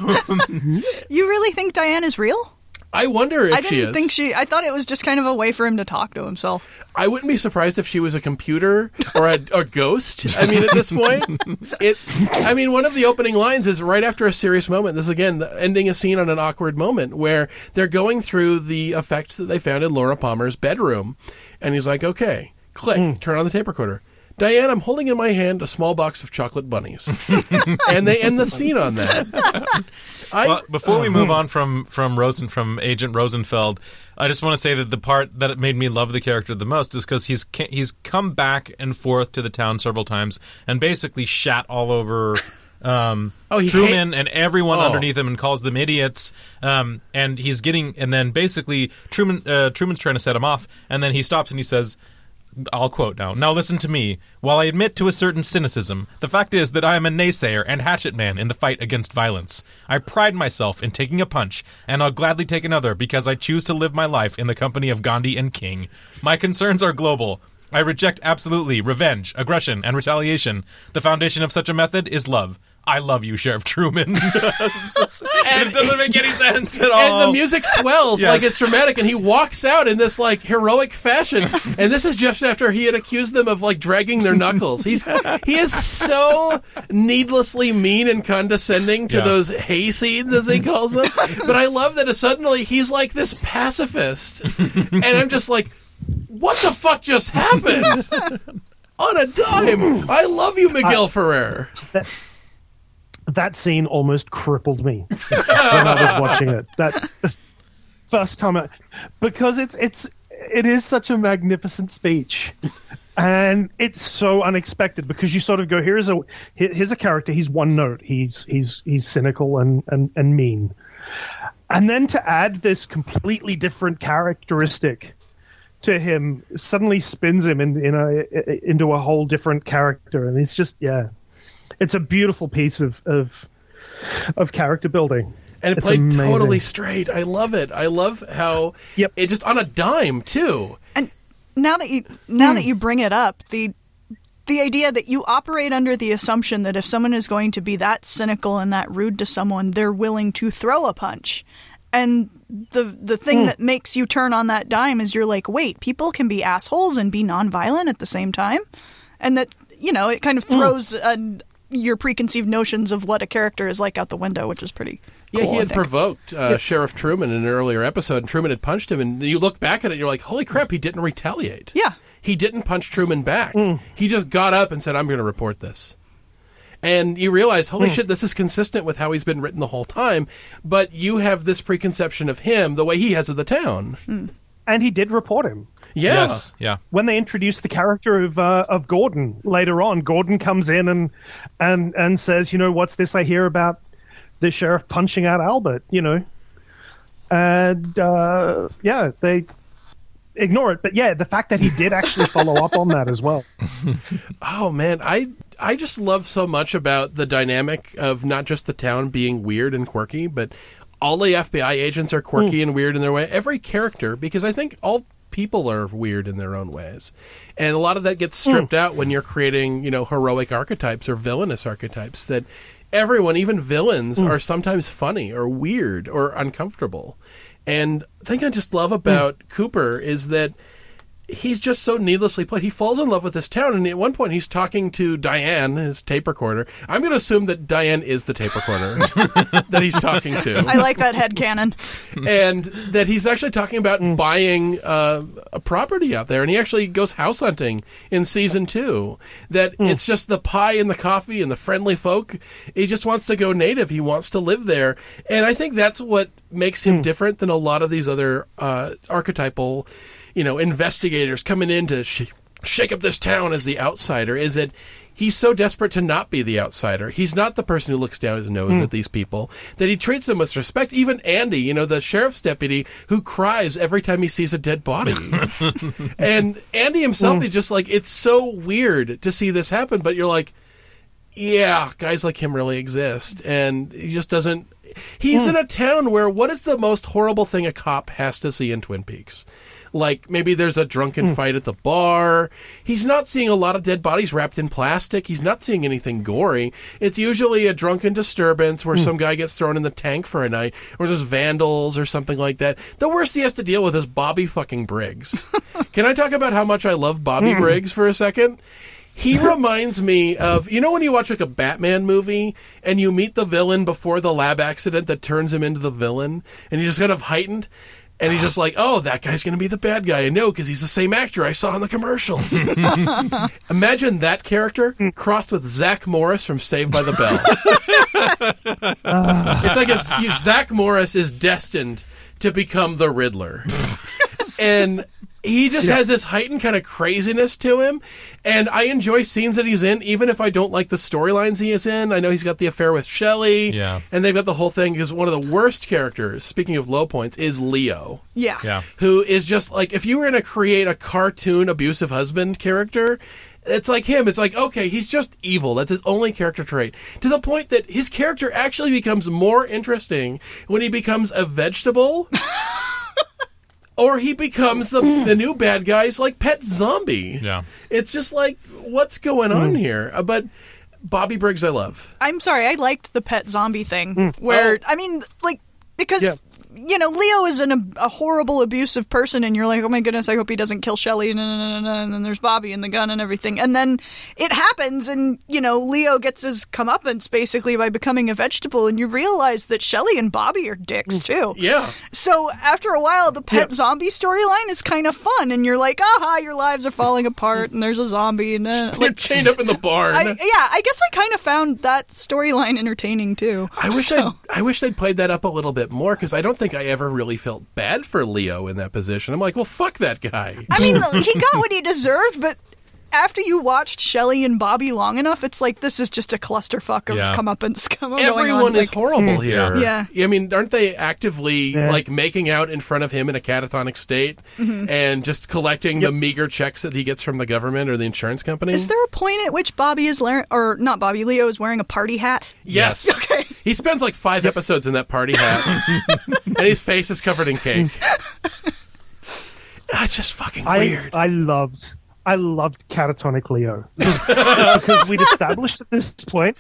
You really think Diane is real? I wonder if I didn't is. think she. I thought it was just kind of a way for him to talk to himself. I wouldn't be surprised if she was a computer or a, a ghost. I mean, at this point, it. I mean, one of the opening lines is right after a serious moment. This is, again the, ending a scene on an awkward moment where they're going through the effects that they found in Laura Palmer's bedroom, and he's like, "Okay, click, hmm. turn on the tape recorder." Diane, I'm holding in my hand a small box of chocolate bunnies, and they end the scene on that. I, Well, before we move on from from Rosen from Agent Rosenfield, I just want to say that the part that made me love the character the most is because he's he's come back and forth to the town several times and basically shat all over. Um, Oh, he Truman and everyone Oh. underneath him and calls them idiots. Um, and he's getting and then basically Truman uh, Truman's trying to set him off, and then he stops and he says. I'll quote now. Now listen to me. While I admit to a certain cynicism, the fact is that I am a naysayer and hatchet man in the fight against violence. I pride myself in taking a punch, and I'll gladly take another because I choose to live my life in the company of Gandhi and King. My concerns are global. I reject absolutely revenge, aggression, and retaliation. The foundation of such a method is love. I love you, Sheriff Truman. and it doesn't make any sense at all. and the music swells Yes. like it's dramatic and he walks out in this like heroic fashion and this is just after he had accused them of like dragging their knuckles he's he is so needlessly mean and condescending to Yeah. those hayseeds as he calls them but i love that suddenly he's like this pacifist and i'm just like what the fuck just happened on a dime i love you miguel ferrer that scene almost crippled me when I was watching it. That first time, I, because it's it's it is such a magnificent speech, and it's so unexpected because you sort of go, here's a here- here's a character. He's one note. He's he's he's cynical and and and mean, and then to add this completely different characteristic to him suddenly spins him in, in a into a whole different character, and it's just yeah it's a beautiful piece of of, of character building. and it It's played amazing. totally straight. I love it. I love how Yep. it just on a dime too. And now that you now that you bring it up, the the idea that you operate under the assumption that if someone is going to be that cynical and that rude to someone, they're willing to throw a punch. And the the thing that makes you turn on that dime is you're like, wait, people can be assholes and be nonviolent at the same time, and that you know it kind of throws uh, your preconceived notions of what a character is like out the window, which is pretty. Yeah, cool, he had provoked uh, Sheriff Truman in an earlier episode, and Truman had punched him, and you look back at it, and you're like, "Holy crap, he didn't retaliate." Yeah. he didn't punch Truman back. Mm. He just got up and said, "I'm going to report this." And you realize, holy mm. shit, this is consistent with how he's been written the whole time. But you have this preconception of him the way he has of the town. Mm. And he did report him. Yeah. Yes. Yeah. when they introduce the character of uh, of Gordon later on, Gordon comes in and and and says, you know, what's this I hear about the sheriff punching out Albert? You know, and uh, yeah, they ignore it. But yeah, the fact that he did actually follow up on that as well. Oh man, I I just love so much about the dynamic of not just the town being weird and quirky, but all the FBI agents are quirky and weird in their way. Every character, because I think all people are weird in their own ways, and a lot of that gets stripped out when you're creating, you know, heroic archetypes or villainous archetypes. That everyone, even villains, mm. are sometimes funny or weird or uncomfortable. And the thing I just love about Cooper is that he's just so needlessly played. He falls in love with this town, and at one point he's talking to Diane, his tape recorder. I'm going to assume that Diane is the tape recorder that he's talking to, I like that headcanon. and that he's actually talking about buying uh, a property out there, and he actually goes house hunting in season two. That it's just the pie and the coffee and the friendly folk. He just wants to go native. He wants to live there, and I think that's what makes him different than a lot of these other uh, archetypal you know, investigators coming in to sh- shake up this town as the outsider is that he's so desperate to not be the outsider. He's not the person who looks down his nose hmm. at these people, that he treats them with respect. Even Andy, you know, the sheriff's deputy who cries every time he sees a dead body. and Andy himself, hmm. is just like, it's so weird to see this happen, but you're like, yeah, guys like him really exist. And he just doesn't. He's hmm. in a town where what is the most horrible thing a cop has to see in Twin Peaks? Like maybe there's a drunken hmm. fight at the bar. He's not seeing a lot of dead bodies wrapped in plastic. He's not seeing anything gory. It's usually a drunken disturbance where hmm. some guy gets thrown in the tank for a night, or there's vandals or something like that. The worst he has to deal with is Bobby fucking Briggs. Can I talk about how much I love Bobby hmm. Briggs for a second? He reminds me of you know when you watch like a Batman movie and you meet the villain before the lab accident that turns him into the villain, and he just kind of heightened. And he's just like, oh, that guy's going to be the bad guy. I know because he's the same actor I saw in the commercials. Imagine that character crossed with Zach Morris from Saved by the Bell. it's like if Zach Morris is destined to become the Riddler. and he just has this heightened kind of craziness to him. And I enjoy scenes that he's in, even if I don't like the storylines he is in. I know he's got the affair with Shelly. Yeah. And they've got the whole thing because one of the worst characters, speaking of low points, is Leo Yeah. Yeah. who is just like if you were going to create a cartoon abusive husband character it's like him it's like okay he's just evil that's his only character trait to the point that his character actually becomes more interesting when he becomes a vegetable or he becomes the, hmm. the new bad guy's like pet zombie Yeah. it's just like what's going on hmm. here Uh, but bobby briggs i love I'm sorry, I liked the pet zombie thing. Hmm. Where Oh. I mean, like because Yeah. You know Leo is an, a horrible, abusive person, and you're like, oh my goodness, I hope he doesn't kill Shelly. And, and then there's Bobby and the gun and everything, and then it happens, and you know Leo gets his comeuppance basically by becoming a vegetable, and you realize that Shelly and Bobby are dicks mm. too. yeah So after a while, the pet zombie storyline is kind of fun, and you're like, aha, your lives are falling apart, and there's a zombie, and then like. chained up in the barn I, yeah, I guess I kind of found that storyline entertaining too. I wish So- I'd, I wish they'd played that up a little bit more because I don't think I ever really felt bad for Leo in that position. I'm like, well, fuck that guy. I mean, he got what he deserved, but after you watched Shelly and Bobby long enough, it's like this is just a clusterfuck of Yeah. comeuppance going Everyone on. is like, horrible here. Yeah. I mean, aren't they actively Yeah. like making out in front of him in a catatonic state Mm-hmm. and just collecting the meager checks that he gets from the government or the insurance company? Is there a point at which Bobby is wearing, or not Bobby, Leo is wearing a party hat? Yes. Okay. He spends like five episodes in that party hat, and his face is covered in cake. That's just fucking I weird. I loved I loved catatonic Leo because we'd established at this point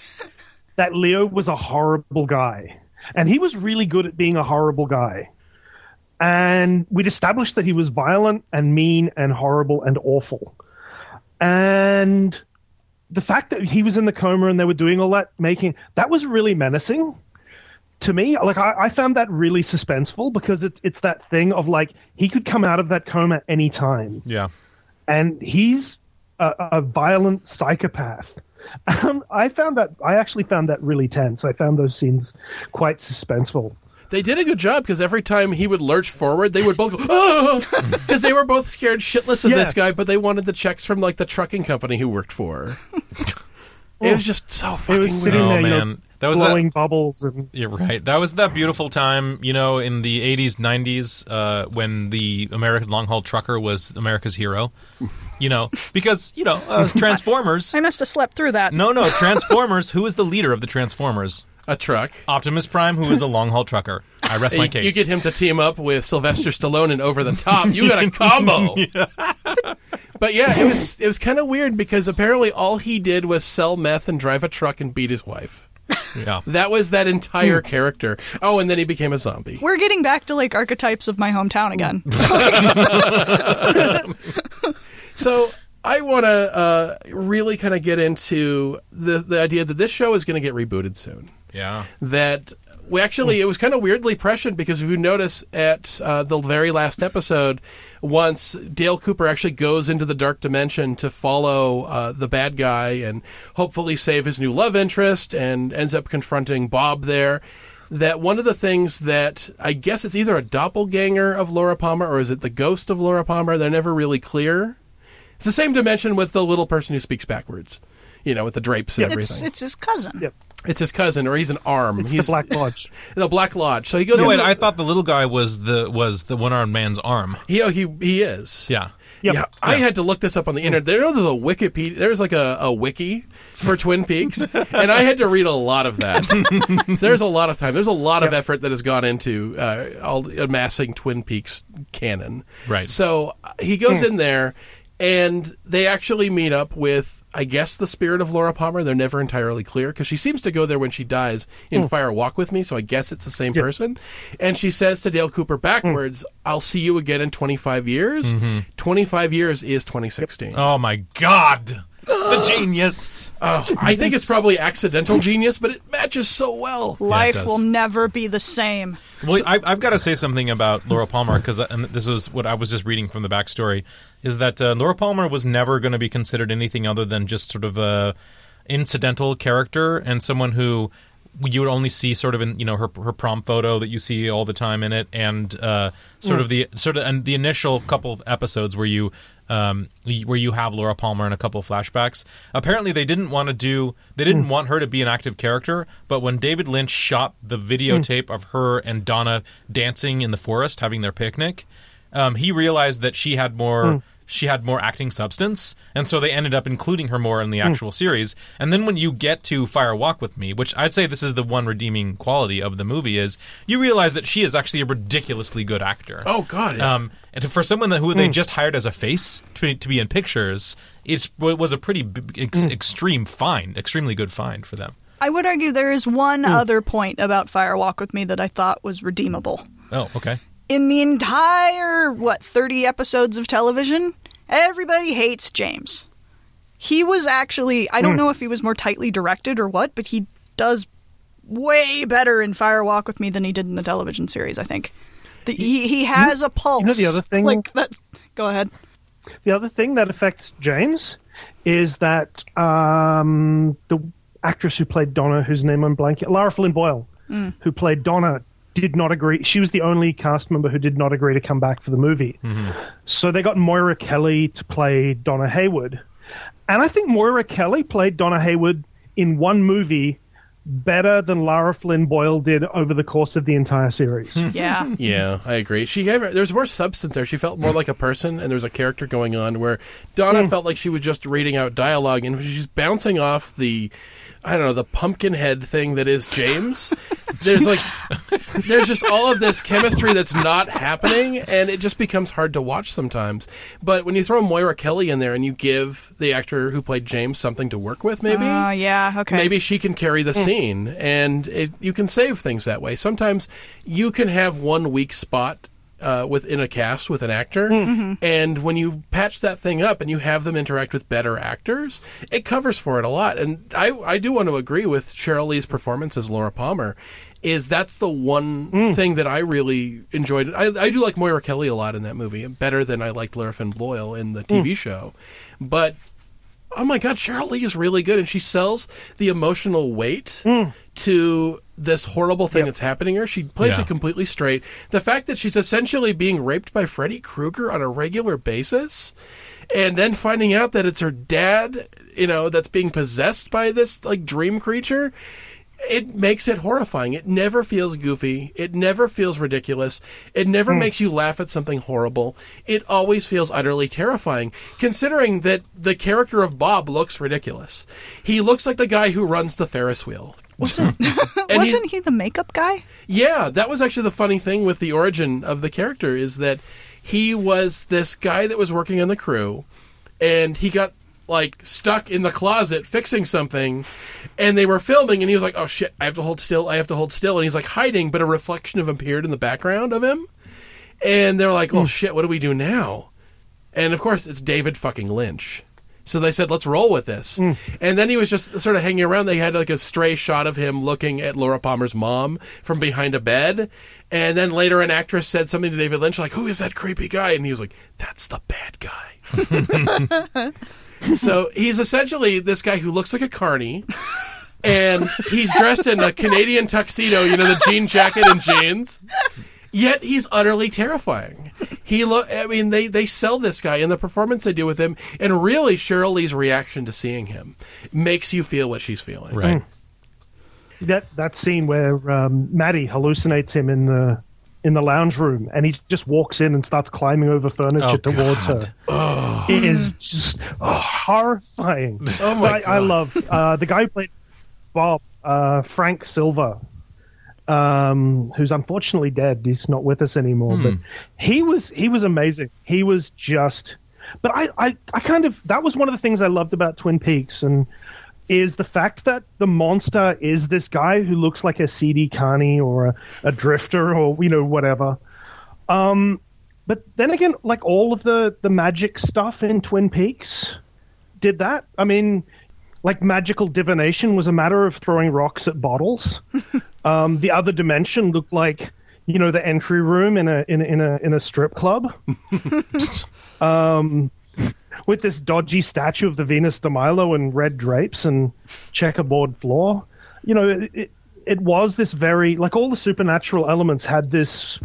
that Leo was a horrible guy, and he was really good at being a horrible guy. And we'd established that he was violent and mean and horrible and awful. And the fact that he was in the coma and they were doing all that, making that was really menacing to me. Like I, I found that really suspenseful because it's it's that thing of like he could come out of that coma any time Yeah. And he's a, a violent psychopath. Um, I found that I actually found that really tense. I found those scenes quite suspenseful. They did a good job because every time he would lurch forward, they would both go, because they were both scared shitless of Yeah. this guy, but they wanted the checks from like the trucking company he worked for. it was just so It fucking was sitting Oh, there, you know, man. That was that- blowing bubbles and You're right. That was that beautiful time, you know, in the 80s, 90s, uh, when the American long haul trucker was America's hero. You know, because, you know, uh, Transformers. I must have slept through that. No, no, Transformers. Who is the leader of the Transformers? a truck. Optimus Prime, who is a long haul trucker. I rest my case. you get him to team up with Sylvester Stallone and Over the Top. You got a combo. But yeah, it was it was kind of weird because apparently all he did was sell meth and drive a truck and beat his wife. Yeah. That was that entire character. Oh, and then he became a zombie. We're getting back to like archetypes of my hometown again. So I want to uh, really kind of get into the the idea that this show is going to get rebooted soon. Yeah. That we actually it was kind of weirdly prescient because if you notice at uh, the very last episode, once Dale Cooper actually goes into the dark dimension to follow uh, the bad guy and hopefully save his new love interest, and ends up confronting Bob there. That one of the things that I guess it's either a doppelganger of Laura Palmer or is it the ghost of Laura Palmer? They're never really clear. It's the same dimension with the little person who speaks backwards, you know, with the drapes and it's everything. it's his cousin. Yep. It's his cousin, or he's an arm. it's he's the Black Lodge. the Black Lodge. So he goes. No, wait, into- I thought the little guy was the was the one armed man's arm. he oh, he he is. Yeah. Yep. Yeah, I Yeah. had to look this up on the internet. There there's a Wikipedia. There's like a, a wiki for Twin Peaks, and I had to read a lot of that. there's a lot of time. There's a lot of effort that has gone into uh, all amassing Twin Peaks canon. Right. So uh, he goes in there, and they actually meet up with. I guess the spirit of Laura Palmer. They're never entirely clear because she seems to go there when she dies in hmm. Fire Walk with Me. So I guess it's the same person. And she says to Dale Cooper hmm. backwards, "I'll see you again in 25 years. Mm-hmm. 25 years is 2016." Oh my God, the genius. Oh, I think it's probably accidental genius, but it matches so well. Life does. will never be the same. Well, I, I've got to say something about Laura Palmer because, uh, and this was what I was just reading from the backstory, is that uh, Laura Palmer was never going to be considered anything other than just sort of a incidental character and someone who you would only see sort of in you know her her prom photo that you see all the time in it, and uh, sort of the sort of and the initial couple of episodes where you um, where you have Laura Palmer in a couple of flashbacks. Apparently, they didn't want to do they didn't want her to be an active character, but when David Lynch shot the videotape of her and Donna dancing in the forest having their picnic, um, he realized that she had more she had more acting substance, and so they ended up including her more in the hmm. actual series. And then when you get to Fire Walk with Me, which I'd say this is the one redeeming quality of the movie, is you realize that she is actually a ridiculously good actor. Oh God! yeah. Um, and for someone that, who they hmm. just hired as a face to, to be in pictures, it's, it was a pretty b- ex- hmm. extreme find, extremely good find for them. I would argue there is one other point about Fire Walk with Me that I thought was redeemable. Oh, okay. In the entire, what, 30 episodes of television, everybody hates James. He was actually, I don't know if he was more tightly directed or what, but he does way better in Fire Walk with Me than he did in the television series, I think. The, he, he has a pulse. You know, the other thing- Like that. Go ahead. The other thing that affects James is that um, the actress who played Donna, whose name I'm blanking, Lara Flynn Boyle, who played Donna, did not agree. She was the only cast member who did not agree to come back for the movie. Mm-hmm. So they got Moira Kelly to play Donna Hayward. And I think Moira Kelly played Donna Hayward in one movie better than Lara Flynn Boyle did over the course of the entire series. Yeah. Yeah, I agree. She gave her, there's more substance there. She felt more like a person, and there's a character going on where Donna hmm. felt like she was just reading out dialogue, and she's bouncing off the, I don't know, the pumpkin head thing that is James. there's like, there's just all of this chemistry that's not happening, and it just becomes hard to watch sometimes. But when you throw Moira Kelly in there and you give the actor who played James something to work with, maybe Uh, yeah, okay. maybe she can carry the scene and it, you can save things that way sometimes you can have one weak spot uh, within a cast with an actor, mm-hmm. and when you patch that thing up and you have them interact with better actors, it covers for it a lot. And I I do want to agree with Sheryl Lee's performance as Laura Palmer. Is that's the one mm. thing that I really enjoyed. I, I do like Moira Kelly a lot in that movie, better than I liked Lara Flynn Boyle in the mm. TV show. But oh my god, Sheryl Lee is really good, and she sells the emotional weight hmm. to this horrible thing that's happening here. She plays Yeah. it completely straight. The fact that she's essentially being raped by Freddy Krueger on a regular basis, and then finding out that it's her dad, you know, that's being possessed by this like dream creature. It makes it horrifying. It never feels goofy. It never feels ridiculous. It never hmm. makes you laugh at something horrible. It always feels utterly terrifying, considering that the character of Bob looks ridiculous. He looks like the guy who runs the Ferris wheel. Wasn't, wasn't he the makeup guy? Yeah, that was actually the funny thing with the origin of the character is that he was this guy that was working on the crew, and he got like stuck in the closet fixing something, and they were filming, and he was like, "Oh shit, I have to hold still, I have to hold still," and he's like hiding, but a reflection of him appeared in the background of him, and they're like, "Oh hmm. shit, what do we do now?" And of course, it's David fucking Lynch. So they said, let's roll with this. Hmm. And then he was just sort of hanging around. They had like a stray shot of him looking at Laura Palmer's mom from behind a bed. And then later an actress said something to David Lynch, like, who is that creepy guy? And he was like, that's the bad guy. so he's essentially this guy who looks like a carny. And he's dressed in a Canadian tuxedo, you know, the jean jacket and jeans. Yet he's utterly terrifying. He look. I mean, they they sell this guy, and the performance they do with him, and really Sheryl Lee's reaction to seeing him makes you feel what she's feeling. Right. that that scene where um, Maddy hallucinates him in the in the lounge room, and he just walks in and starts climbing over furniture Oh, towards God. her. It is just horrifying. Oh, my I, I love uh, the guy who played Bob, uh, Frank Silva, um, who's unfortunately dead. He's not with us anymore, but he was he was amazing. He was just. But I, I, I kind of that was one of the things I loved about Twin Peaks, and is the fact that the monster is this guy who looks like a CD Carney or a, a drifter or you know whatever. Um, but then again, like all of the the magic stuff in Twin Peaks did that. I mean, like magical divination was a matter of throwing rocks at bottles. um, the other dimension looked like you know the entry room in a in a in a, in a strip club. um, with this dodgy statue of the Venus de Milo and red drapes and checkerboard floor. You know, it, it, it was this very like all the supernatural elements had this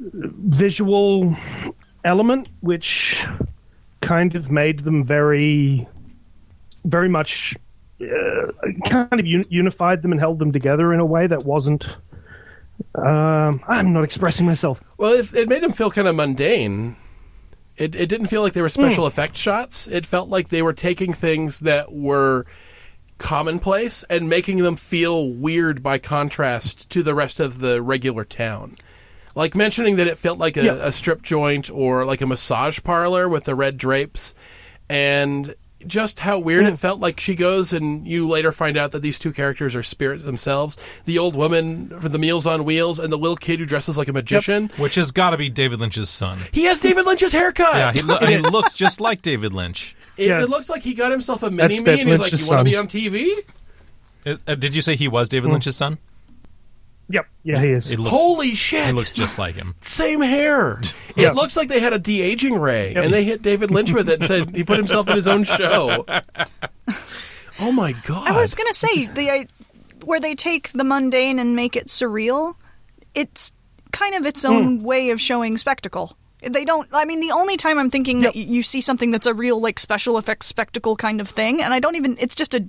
visual element which kind of made them very very much uh, kind of un- unified them and held them together in a way that wasn't um, I'm not expressing myself. Well, it, it made him feel kind of mundane. It it didn't feel like they were hmm. special effect shots. It felt like they were taking things that were commonplace and making them feel weird by contrast to the rest of the regular town. Like mentioning that it felt like a, Yeah. a strip joint or like a massage parlor with the red drapes, and just how weird it felt. Like she goes, and you later find out that these two characters are spirits themselves: the old woman for the Meals on Wheels and the little kid who dresses like a magician. Which has got to be David Lynch's son. He has David Lynch's haircut. Yeah, he, lo- he looks just like David Lynch. it, Yeah. it looks like he got himself a mini That's me, David and he's like, "You want to be on TV?" Is- uh, did you say he was David Lynch's son? Yep, yeah, he is. It looks, Holy shit! He looks just like him. Same hair. Yeah. It looks like they had a de aging ray, Yep. and they hit David Lynch with it and said he put himself in his own show. Oh my god! I was gonna say the I, where they take the mundane and make it surreal. It's kind of its own hmm. way of showing spectacle. They don't. I mean, the only time I'm thinking that Yep. y- you see something that's a real like special effects spectacle kind of thing, and I don't even. It's just a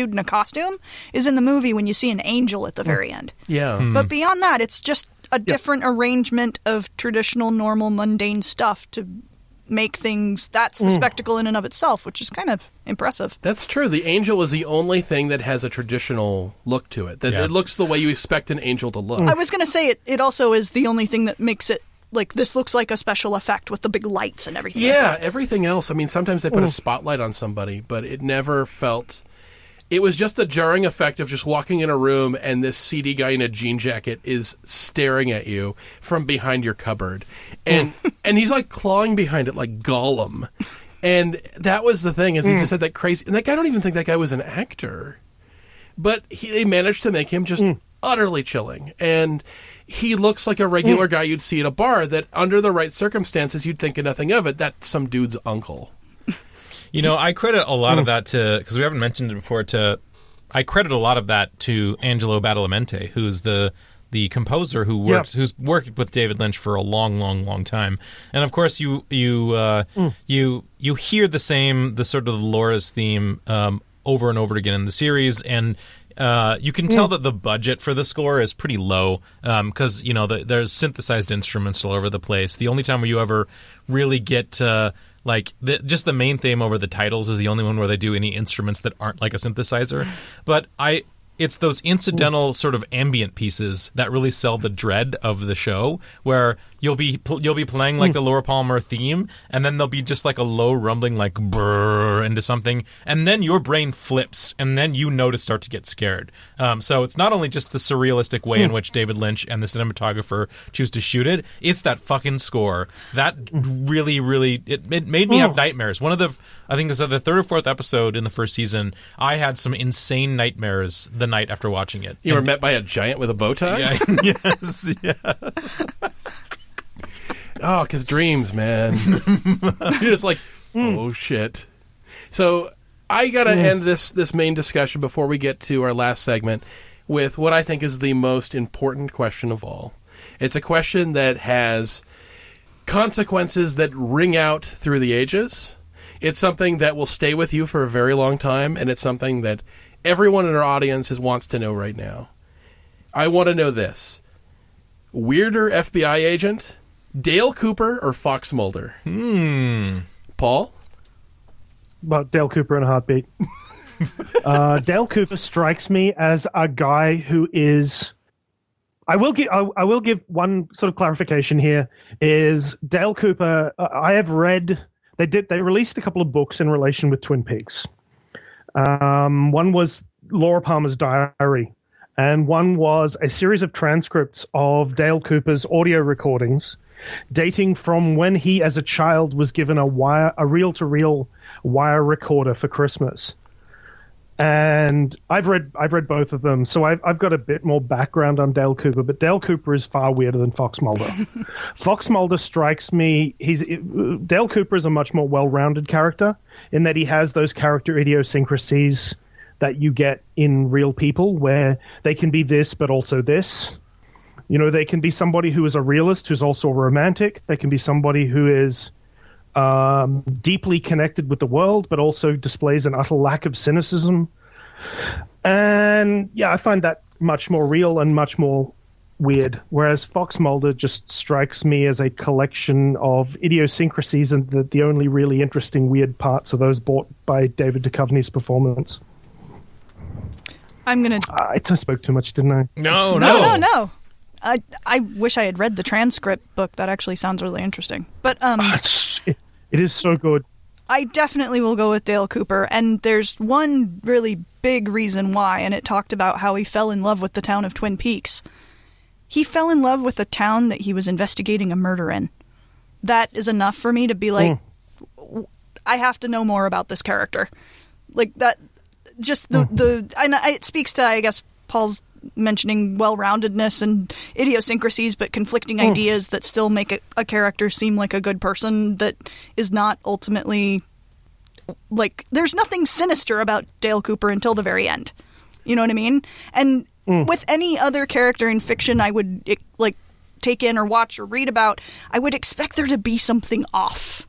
dude in a costume. Is in the movie when you see an angel at the very hmm. end. yeah. Hmm. But beyond that, it's just a different arrangement of traditional, normal, mundane stuff to make things. That's the hmm. spectacle in and of itself, which is kind of impressive. That's true. The angel is the only thing that has a traditional look to it. That Yeah. it looks the way you expect an angel to look. I was going to say it. It also is the only thing that makes it like this looks like a special effect with the big lights and everything. Yeah, that. everything else. I mean, sometimes they put a mm. spotlight on somebody, but it never felt. It was just the jarring effect of just walking in a room and this seedy guy in a jean jacket is staring at you from behind your cupboard, and and he's like clawing behind it like Gollum, and that was the thing is he just mm. had that crazy and that guy I don't even think that guy was an actor, but he, they managed to make him just mm. utterly chilling and. He looks like a regular mm. guy you'd see at a bar that, under the right circumstances, you'd think of nothing of it. That's some dude's uncle. You know, I credit a lot of that to because we haven't mentioned it before. To I credit a lot of that to Angelo Badalamenti, who's the the composer who works who's worked with David Lynch for a long, long, long time. And of course, you you uh, you you hear the same the sort of Laura's theme um, over and over again in the series, and uh, you can tell that the budget for the score is pretty low because you know the, there's synthesized instruments all over the place. The only time where you ever really get uh, like the, just the main theme over the titles is the only one where they do any instruments that aren't like a synthesizer. But I it's those incidental sort of ambient pieces that really sell the dread of the show where you'll be pl- you'll be playing like hmm. the Laura Palmer theme and then there'll be just like a low rumbling like brrr into something and then your brain flips and then you know to start to get scared. Um, so it's not only just the surrealistic way in hmm. which David Lynch and the cinematographer choose to shoot it it's that fucking score. That really really it, it made me have hmm. nightmares. One of the I think it's the third or fourth episode in the first season I had some insane nightmares the night after watching it. You were And- met by a giant with a bow tie? yeah, yes, yeah. Oh, because dreams, man. You're just like, hmm. oh shit. So I gotta hmm. end this this main discussion before we get to our last segment with what I think is the most important question of all. It's a question that has consequences that ring out through the ages. It's something that will stay with you for a very long time, and it's something that everyone in our audience is, wants to know right now. I want to know this: weirder FBI agent, Dale Cooper or Fox Mulder? Hmm. Paul? But Dale Cooper in a heartbeat. uh, Dale Cooper strikes me as a guy who is. I will give. I, I will give one sort of clarification here. Is Dale Cooper? Uh, I have read. They did. They released a couple of books in relation with Twin Peaks. Um, one was Laura Palmer's diary, and one was a series of transcripts of Dale Cooper's audio recordings, dating from when he, as a child, was given a wire, a reel-to-reel wire recorder for Christmas. And I've read I've read both of them, so I've I've got a bit more background on Dale Cooper. But Dale Cooper is far weirder than Fox Mulder. Fox Mulder strikes me. He's Dale Cooper is a much more well-rounded character in that he has those character idiosyncrasies that you get in real people, where they can be this but also this. You know, they can be somebody who is a realist who's also a romantic. They can be somebody who is um, deeply connected with the world, but also displays an utter lack of cynicism. And yeah, I find that much more real and much more weird. Whereas Fox Mulder just strikes me as a collection of idiosyncrasies, and the, the only really interesting weird parts are those brought by David Duchovny's performance. I'm gonna. I, I spoke too much, didn't I? No, No, no, no. I I wish I had read the transcript book. That actually sounds really interesting. But um, ah, It's, it, it is so good. I definitely will go with Dale Cooper. And there's one really big reason why, and it talked about how he fell in love with the town of Twin Peaks. He fell in love with the town that he was investigating a murder in. That is enough for me to be like, hmm. I have to know more about this character. Like that, just the hmm. the and it speaks to I guess Paul's mentioning well-roundedness and idiosyncrasies, but conflicting hmm. ideas that still make a, a character seem like a good person that is not ultimately like there's nothing sinister about Dale Cooper until the very end. You know what I mean? And hmm. with any other character in fiction I would like take in or watch or read about, I would expect there to be something off.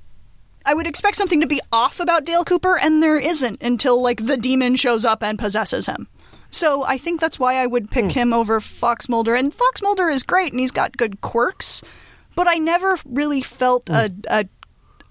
I would expect something to be off about Dale Cooper and there isn't until like the demon shows up and possesses him. So I think that's why I would pick hmm. him over Fox Mulder. And Fox Mulder is great and he's got good quirks, but I never really felt hmm. a, a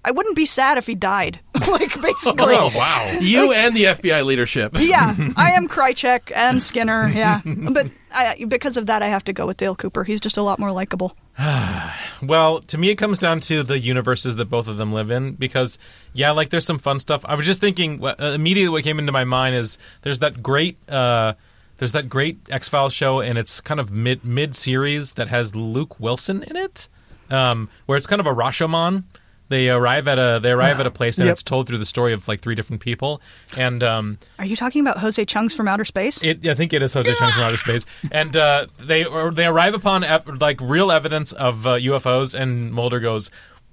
I wouldn't be sad if he died. like basically. Oh wow. You and the FBI leadership. Yeah, I am Krycek and Skinner. Yeah, but I, because of that, I have to go with Dale Cooper. He's just a lot more likable. Well, to me, it comes down to the universes that both of them live in. Because, yeah, like there's some fun stuff. I was just thinking uh, immediately what came into my mind is there's that great, uh, there's that great X Files show, and it's kind of mid mid series that has Luke Wilson in it, um, where it's kind of a Rashomon. They arrive at a they arrive at a place, and Yep. it's told through the story of like three different people, and um, Are you talking about Jose Chung's from Outer Space? it, I think it is Jose Chung from Outer Space, and uh, they or they arrive upon ev- like real evidence of uh, UFOs, and Mulder goes,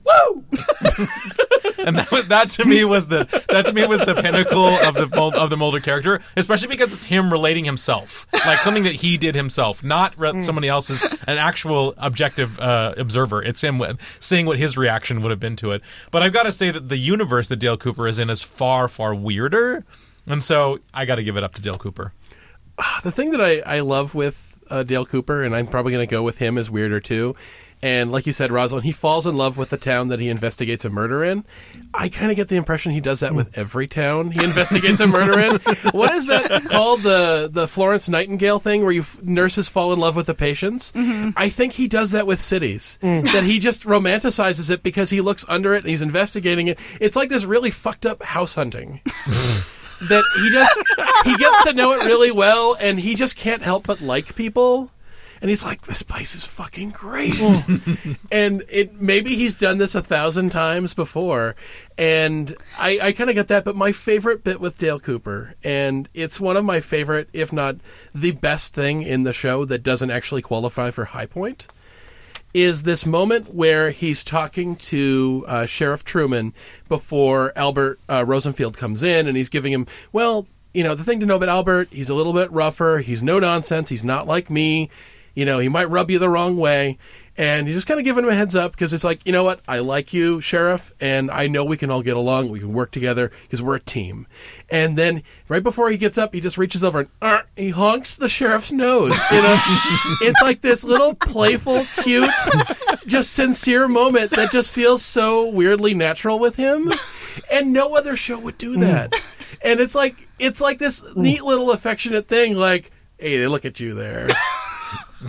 "Woo!" and that, that to me was the that to me was the pinnacle of the Mul- of the Mulder character, especially because it's him relating himself, like something that he did himself, not re- somebody else's, an actual objective uh, observer. It's him with- seeing what his reaction would have been to it. But I've got to say that the universe that Dale Cooper is in is far far weirder. And so I got to give it up to Dale Cooper. the thing that I, I love with uh, Dale Cooper, and I'm probably going to go with him as weirder too. And like you said, Rosalind, he falls in love with the town that he investigates a murder in. I kind of get the impression he does that with every town he investigates a murder in. What is that called? The the Florence Nightingale thing, where you f- nurses fall in love with the patients. Mm-hmm. I think he does that with cities. Mm. That he just romanticizes it because he looks under it and he's investigating it. It's like this really fucked up house hunting that he just he gets to know it really well and he just can't help but like people and he's like this place is fucking great and it maybe he's done this a thousand times before and i, I kind of get that but my favorite bit with dale cooper and it's one of my favorite if not the best thing in the show that doesn't actually qualify for high point is this moment where he's talking to uh, Sheriff Truman before Albert uh, Rosenfield comes in, and he's giving him, well, you know, the thing to know about Albert, he's a little bit rougher. He's no nonsense. He's not like me. You know, he might rub you the wrong way. And he's just kind of giving him a heads up because it's like, you know what? I like you, Sheriff, and I know we can all get along. We can work together because we're a team. And then right before he gets up, he just reaches over and "Arr," he honks the sheriff's nose. You know, it's like this little playful, cute, just sincere moment that just feels so weirdly natural with him. And no other show would do that. And it's like it's like this neat little affectionate thing, like, hey, they look at you there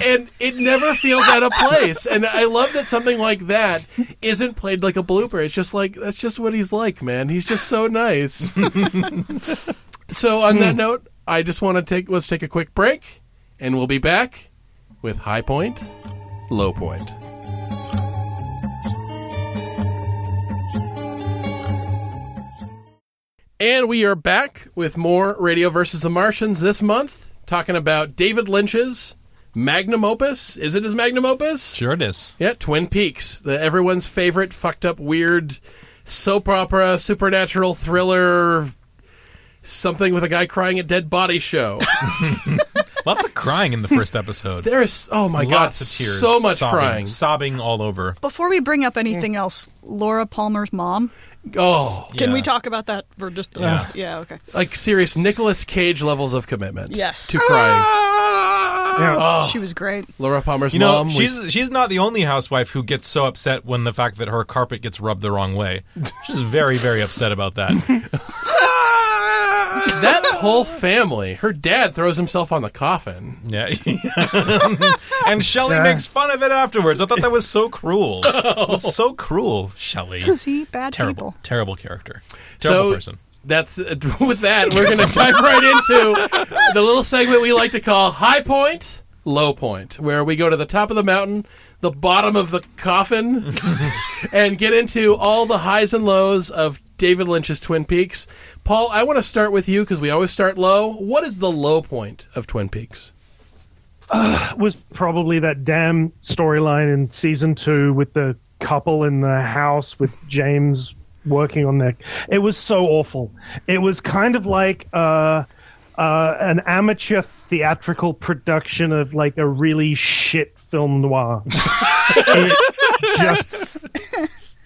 and it never feels out of place. And I love that something like that isn't played like a blooper. It's just like that's just what he's like, man. He's just so nice. so on that hmm. note, I just want to take let's take a quick break, and we'll be back with high point, low point. And we are back with more Radio versus the Martians this month, talking about David Lynch's magnum opus. Is it his magnum opus? Sure it is. Yeah, Twin Peaks, the everyone's favorite fucked up weird soap opera, supernatural thriller, something with a guy crying at dead body show. Lots of crying in the first episode. there is oh my god, Lots of tears. so much sobbing, crying. Sobbing all over. Before we bring up anything else, Laura Palmer's mom. Oh, Can we talk about that for just a Yeah. Yeah, okay. like serious Nicolas Cage levels of commitment. Yes. to crying. Ah! Yeah. Oh, She was great. Laura Palmer's You know, mom. we- she's she's not the only housewife who gets so upset when the fact that her carpet gets rubbed the wrong way. She's very very upset about that. that whole family. Her dad throws himself on the coffin. Yeah. and Shelly Yeah. makes fun of it afterwards. I thought that was so cruel. Oh. It was so cruel, Shelly. See, bad Terrible, people. terrible character. Terrible so person. That's uh, with that we're going to dive right into the little segment we like to call high point low point where we go to the top of the mountain the bottom of the coffin and get into all the highs and lows of david lynch's twin peaks. Paul i want to start with you because we always start low. What is the low point of twin peaks? Uh, was probably that damn storyline in season two with the couple in the house with James working on their. It was so awful. It was kind of like uh, uh, an amateur theatrical production of like a really shit film noir. it just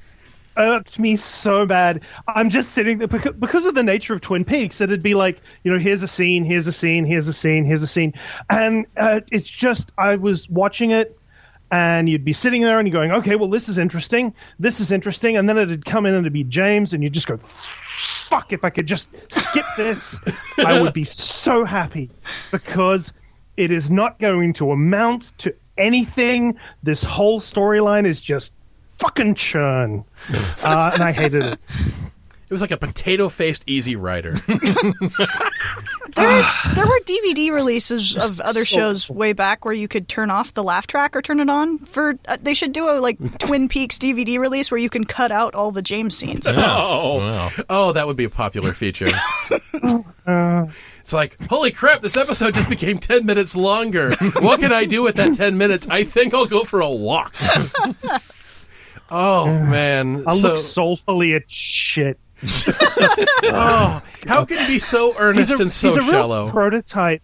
irked me so bad. I'm just sitting there because, because of the nature of Twin Peaks. It'd be like, you know, here's a scene, here's a scene, here's a scene, here's a scene, and uh, it's just I was watching it, and you'd be sitting there and you're going, okay, well this is interesting, this is interesting, and then it'd come in and it'd be James, and you'd just go. Fuck! If I could just skip this, I would be so happy because it is not going to amount to anything. This whole storyline is just fucking churn, uh, and I hated it. It was like a potato faced Easy Rider. There, there were DVD releases of other so shows way back where you could turn off the laugh track or turn it on. For uh, they should do a like Twin Peaks DVD release where you can cut out all the James scenes. oh, Wow. oh, that would be a popular feature. it's like, holy crap! This episode just became ten minutes longer. What can I do with that ten minutes? I think I'll go for a walk. oh man! I so, look soulfully at shit. oh, how can he be so earnest and so he's a real shallow? prototype.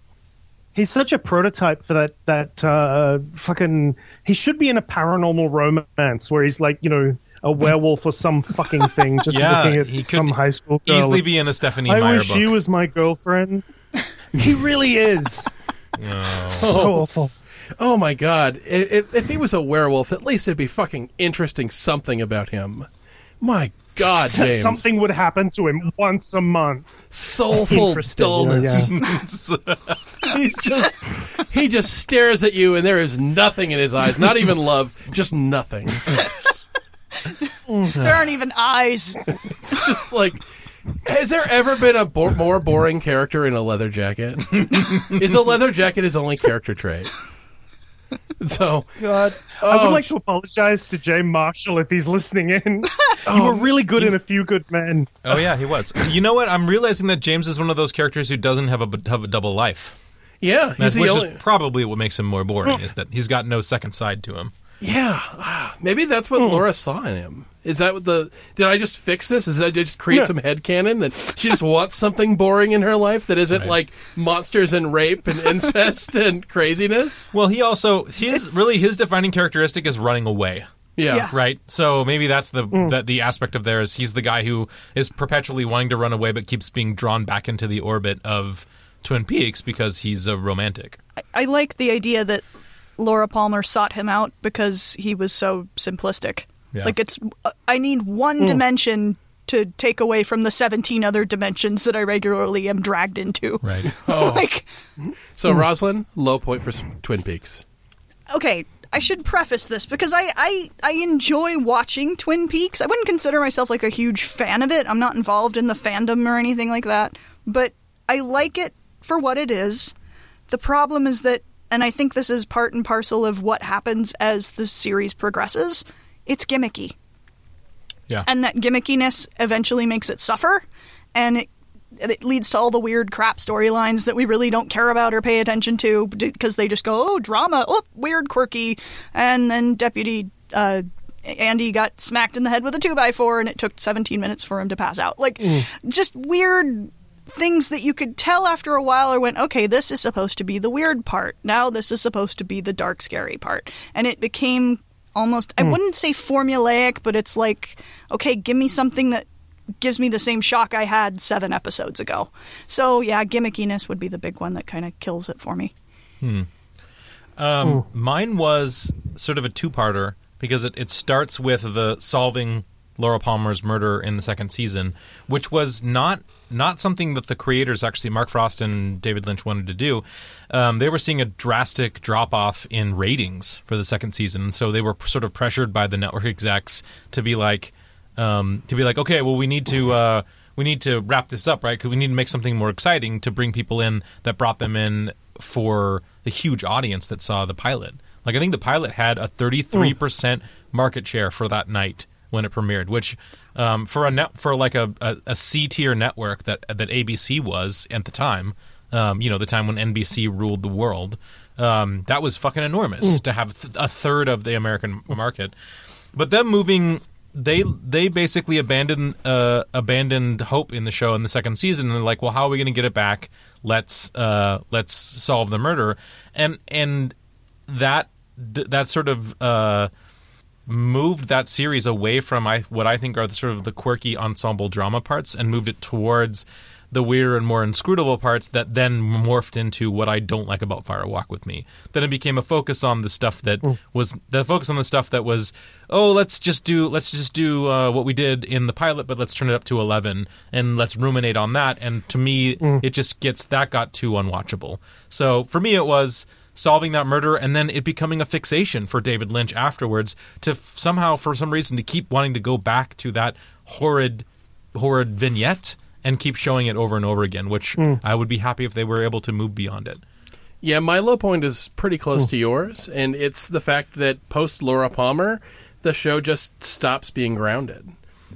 He's such a prototype for that that uh, fucking. He should be in a paranormal romance where he's like, you know, a werewolf or some fucking thing, just Yeah, looking at he could some high school girl. Easily and, be in a Stephenie I Meyer wish book. you was my girlfriend. he really is. So awful. Oh my god! If, if he was a werewolf, at least it'd be fucking interesting something about him. My God, James! Something would happen to him once a month. soulful Interesting, you know, dullness. yeah. He's just he just stares at you, and there is nothing in his eyes. Not even love, just nothing. There aren't even eyes. Just like. Has there ever been a bo- more boring character in a leather jacket? is a leather jacket his only character trait? So, God, I Oh, would like to apologize to Jay Marshall if he's listening in. you were oh, really good in A Few Good Men. Oh yeah, he was. You know what? I'm realizing that James is one of those characters who doesn't have a have a double life. yeah, he's That's, the which only. is probably what makes him more boring. Is that he's got no second side to him. Yeah, ah, maybe that's Hmm. what Laura saw in him. Is that what the? Did I just fix this? Is that just create Yeah. some headcanon that she just wants something boring in her life that isn't Right. like monsters and rape and incest and craziness? Well, he also his really his defining characteristic is running away. Yeah. Yeah. Right, so maybe that's the Hmm. that the aspect of there is he's the guy who is perpetually wanting to run away, but keeps being drawn back into the orbit of Twin Peaks because he's a romantic. I like the idea that Laura Palmer sought him out because he was so simplistic. Yeah. Like it's I need one hmm. dimension to take away from the 17 other dimensions that I regularly am dragged into. Right. Oh. like So hmm. Rosalind, low point for Twin Peaks. okay, I should preface this because I, I I enjoy watching Twin Peaks. I wouldn't consider myself like a huge fan of it. I'm not involved in the fandom or anything like that, but I like it for what it is. The problem is that and I think this is part and parcel of what happens as the series progresses. It's gimmicky. Yeah. And that gimmickiness eventually makes it suffer and it it leads to all the weird crap storylines that we really don't care about or pay attention to because they just go, oh, drama, oh, weird, quirky. And then Deputy uh, Andy got smacked in the head with a 2x4 and it took 17 minutes for him to pass out. Like, just weird things that you could tell after a while or went, okay, this is supposed to be the weird part. Now this is supposed to be the dark, scary part. And it became almost, I wouldn't say formulaic, but it's like, okay, give me something that gives me the same shock I had seven episodes ago. So yeah, gimmickiness would be the big one that kind of kills it for me. Um, mine was sort of a two-parter because it, it starts with the solving Laura Palmer's murder in the second season, which was not not something that the creators actually Mark Frost and David Lynch wanted to do. Um, they were seeing a drastic drop off in ratings for the second season, so they were sort of pressured by the network execs to be like um, to be like, okay, well, we need to. Uh, we need to wrap this up, right? Because we need to make something more exciting to bring people in that brought them in for the huge audience that saw the pilot. Like I think the pilot had a 33% market share for that night when it premiered, which um, for a net for like a, a, a C tier network that that ABC was at the time, um, you know, the time when NBC ruled the world, um, that was fucking enormous to have th- a third of the American market. But them moving they they basically abandoned uh, abandoned hope in the show in the second season and they're like well how are we going to get it back? Let's uh, let's solve the murder. And and that that sort of uh, moved that series away from I, what I think are the sort of the quirky ensemble drama parts and moved it towards the weirder and more inscrutable parts that then morphed into what I don't like about Fire Walk with Me. Then it became a focus on the stuff that was the focus on the stuff that was oh let's just do let's just do uh, what we did in the pilot but let's turn it up to 11 and let's ruminate on that and to me it just gets that got too unwatchable. So for me it was solving that murder and then it becoming a fixation for David Lynch afterwards to f- somehow for some reason to keep wanting to go back to that horrid horrid vignette and keep showing it over and over again which hmm. I would be happy if they were able to move beyond it. Yeah, my low point is pretty close hmm. to yours, and it's the fact that post Laura Palmer, the show just stops being grounded.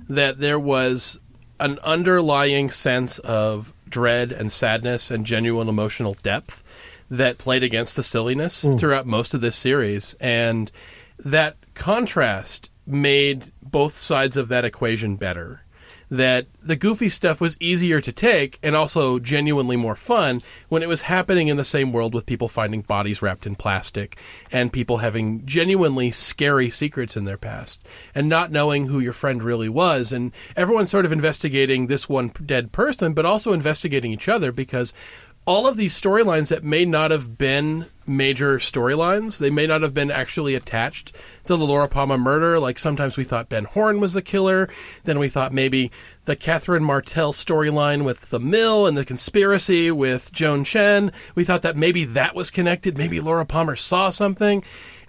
That there was an underlying sense of dread and sadness and genuine emotional depth that played against the silliness hmm. throughout most of this series, and that contrast made both sides of that equation better. That the goofy stuff was easier to take and also genuinely more fun when it was happening in the same world with people finding bodies wrapped in plastic and people having genuinely scary secrets in their past and not knowing who your friend really was. And everyone sort of investigating this one dead person but also investigating each other because all of these storylines that may not have been major storylines, they may not have been actually attached to the Laura Palmer murder. Like sometimes we thought Ben Horne was the killer, then we thought maybe the Catherine Martell storyline with the mill and the conspiracy with Joan Chen. We thought that maybe that was connected. Maybe Laura Palmer saw something.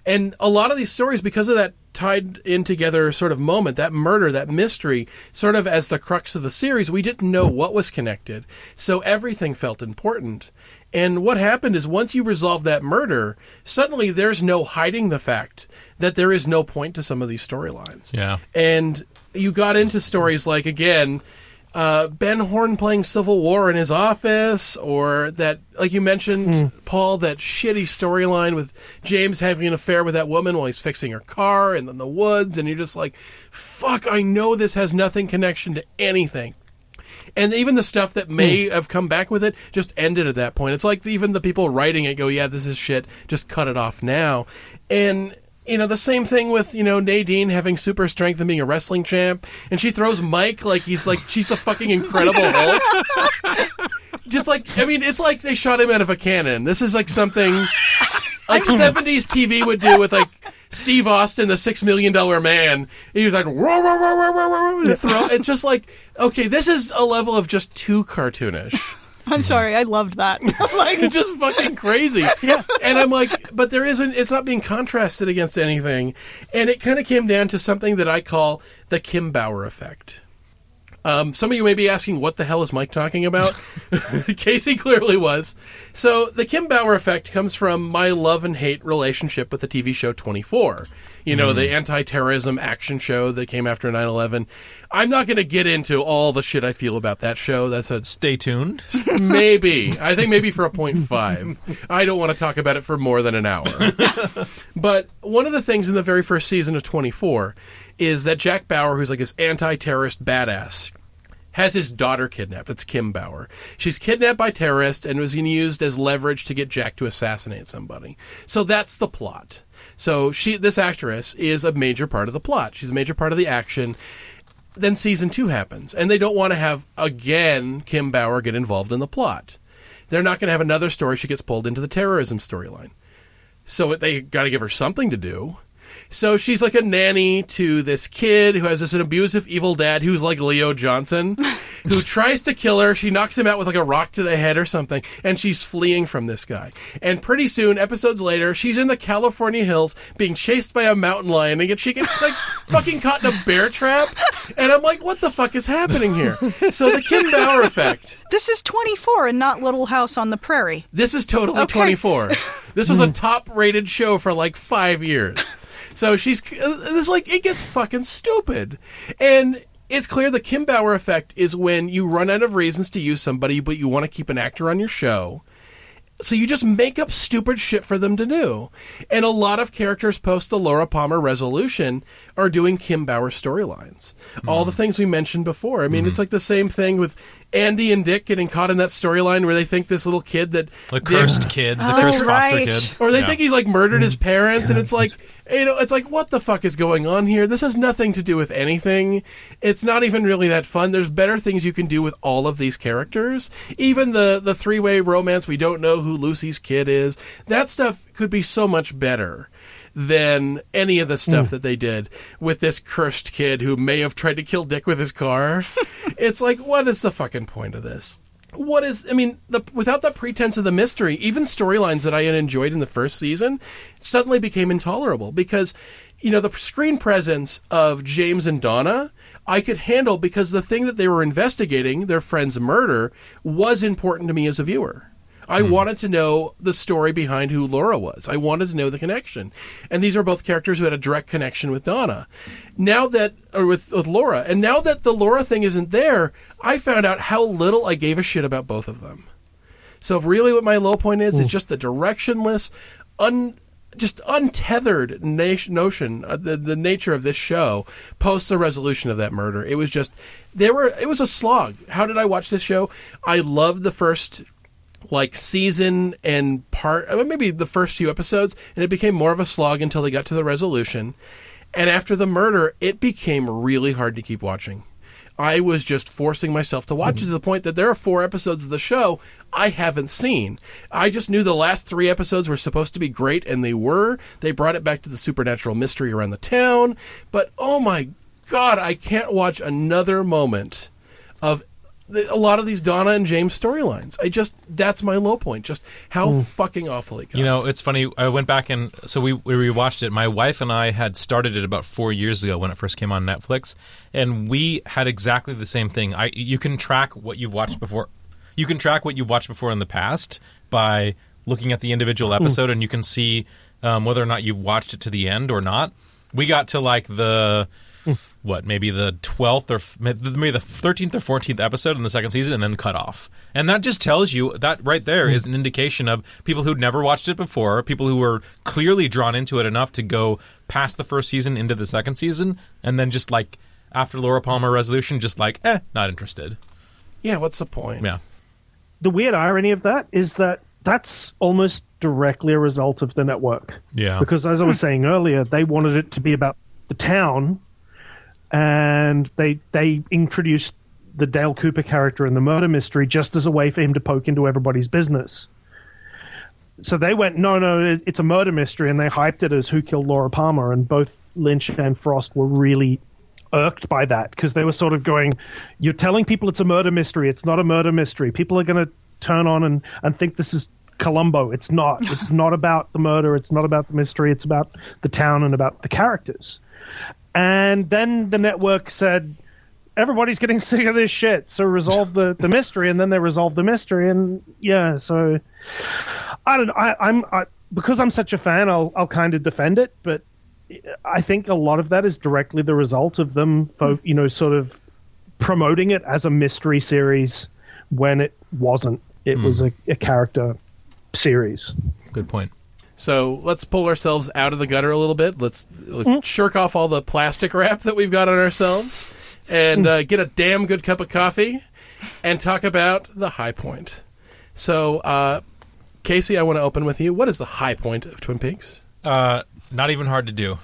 And a lot of these stories, because of that tied in together sort of moment, that murder, that mystery, sort of as the crux of the series, we didn't know what was connected. So everything felt important. And what happened is once you resolve that murder, suddenly there's no hiding the fact that there is no point to some of these storylines. Yeah. And you got into stories like, again, uh, Ben Horne playing Civil War in his office, or that, like you mentioned, Paul, that shitty storyline with James having an affair with that woman while he's fixing her car and in the woods, and you're just like, fuck, I know this has nothing connection to anything. And even the stuff that may have come back with it just ended at that point. It's like even the people writing it go, yeah, this is shit, just cut it off now. And you know, the same thing with, you know, Nadine having super strength and being a wrestling champ. And she throws Mike like he's like, she's the fucking incredible Hulk. Just like, I mean, it's like they shot him out of a cannon. This is like something like 70s TV would do with like Steve Austin, the Six Million Dollar Man. He was like, "Roar, roar, roar, roar, roar, roar," and throw. It's just like, okay, this is a level of just too cartoonish. I'm sorry, I loved that. like, It's just fucking crazy. Yeah. And I'm like, but there isn't, it's not being contrasted against anything. And it kind of came down to something that I call the Kim Bauer effect. Um, some of you may be asking, what the hell is Mike talking about? Casey clearly was. So, the Kim Bauer effect comes from my love and hate relationship with the TV show 24. You know, the hmm. anti terrorism action show that came after 9 11. I'm not going to get into all the shit I feel about that show. That's a Stay tuned. maybe. I think maybe for a point five. I don't want to talk about it for more than an hour. but one of the things in the very first season of 24 is that Jack Bauer, who's like this anti terrorist badass, has his daughter kidnapped. That's Kim Bauer. She's kidnapped by terrorists and was used as leverage to get Jack to assassinate somebody. So that's the plot. So she, this actress, is a major part of the plot. She's a major part of the action then season two happens, and they don't want to have again Kim Bauer get involved in the plot. They're not going to have another story she gets pulled into the terrorism storyline. So they got to give her something to do. So she's like a nanny to this kid who has this an abusive evil dad who's like Leo Johnson, who tries to kill her. She knocks him out with like a rock to the head or something, and she's fleeing from this guy. And pretty soon, episodes later, she's in the California hills being chased by a mountain lion, and she gets like fucking caught in a bear trap. And I'm like, what the fuck is happening here? So the Kim Bauer effect. this is 24 and not Little House on the Prairie. This is totally Okay. 24. This was a hmm. top rated show for like five years. So she's, it's like, it gets fucking stupid. And it's clear the Kim Bauer effect is when you run out of reasons to use somebody, but you want to keep an actor on your show. So you just make up stupid shit for them to do. And a lot of characters post the Laura Palmer resolution are doing Kim Bauer storylines. All the mm. things we mentioned before. I mean, it's mm-hmm. like the same thing with Andy and Dick getting caught in that storyline where they think this little kid that The Dick- cursed kid, the Oh, cursed foster kid. or they Yeah. think he's like murdered his mm-hmm. parents, and it's like, you know, it's like, what the fuck is going on here? This has nothing to do with anything. It's not even really that fun. There's better things you can do with all of these characters. Even the the three way romance, we don't know who Lucy's kid is. That stuff could be so much better than any of the stuff hmm. that they did with this cursed kid who may have tried to kill Dick with his car. it's like, what is the fucking point of this? What is I mean, the, without the pretense of the mystery, even storylines that I had enjoyed in the first season suddenly became intolerable because you know the screen presence of James and Donna I could handle because the thing that they were investigating, their friend's murder, was important to me as a viewer. I wanted to know the story behind who Laura was. I wanted to know the connection. And these are both characters who had a direct connection with Donna. Now that, or with, with Laura, and now that the Laura thing isn't there, I found out how little I gave a shit about both of them. So really what my low point is, is just the directionless, un, just untethered na- notion, uh, the, the nature of this show post the resolution of that murder. It was just, there were, it was a slog. How did I watch this show? I loved the first like season and part uh, maybe the first few episodes and it became more of a slog until they got to the resolution. And after the murder it became really hard to keep watching. I was just forcing myself to watch it to the point that there are four episodes of the show i haven't seen. I just knew the last three episodes were supposed to be great and they were. They brought it back to the supernatural mystery around the town. But oh my god i can't watch another moment of a lot of these Donna and James storylines. I just that's my low point. Just how fucking awful it got. You know, it's funny. I went back and so we we rewatched it. My wife and I had started it about four years ago when it first came on Netflix, and we had exactly the same thing. I you can track what you've watched before. You can track what you've watched before in the past by looking at the individual episode, and you can see um, whether or not you've watched it to the end or not. We got to like the what maybe the 12th or maybe the 13th or 14th episode in the second season and then cut off and that just tells you that right there is an indication of people who'd never watched it before people who were clearly drawn into it enough to go past the first season into the second season and then just like after laura palmer resolution just like eh not interested yeah, what's the point? yeah The weird irony of that is that that's almost directly a result of the network. yeah Because as I was saying earlier, they wanted it to be about the town, and they they introduced the Dale Cooper character in the murder mystery just as a way for him to poke into everybody's business. So they went, no, no, it's a murder mystery, and they hyped it as Who Killed Laura Palmer, and both Lynch and Frost were really irked by that because they were sort of going, "You're telling people it's a murder mystery. It's not a murder mystery. People are going to turn on and and think this is Columbo. It's not. It's not about the murder. It's not about the mystery. It's about the town and about the characters." And then the network said, "Everybody's getting sick of this shit. So resolve the the mystery." And then they resolved the mystery, and yeah, so I don't. I, I'm I, because I'm such a fan. I'll I'll kind of defend it, but I think a lot of that is directly the result of them, fo- you know, sort of promoting it as a mystery series when it wasn't. It was hmm. a, a character series. good point So let's pull ourselves out of the gutter a little bit. Let's, let's shirk off all the plastic wrap that we've got on ourselves and uh, get a damn good cup of coffee and talk about the high point. So, uh, Casey, I want to open with you. What is the high point of Twin Peaks? Uh, not even hard to do.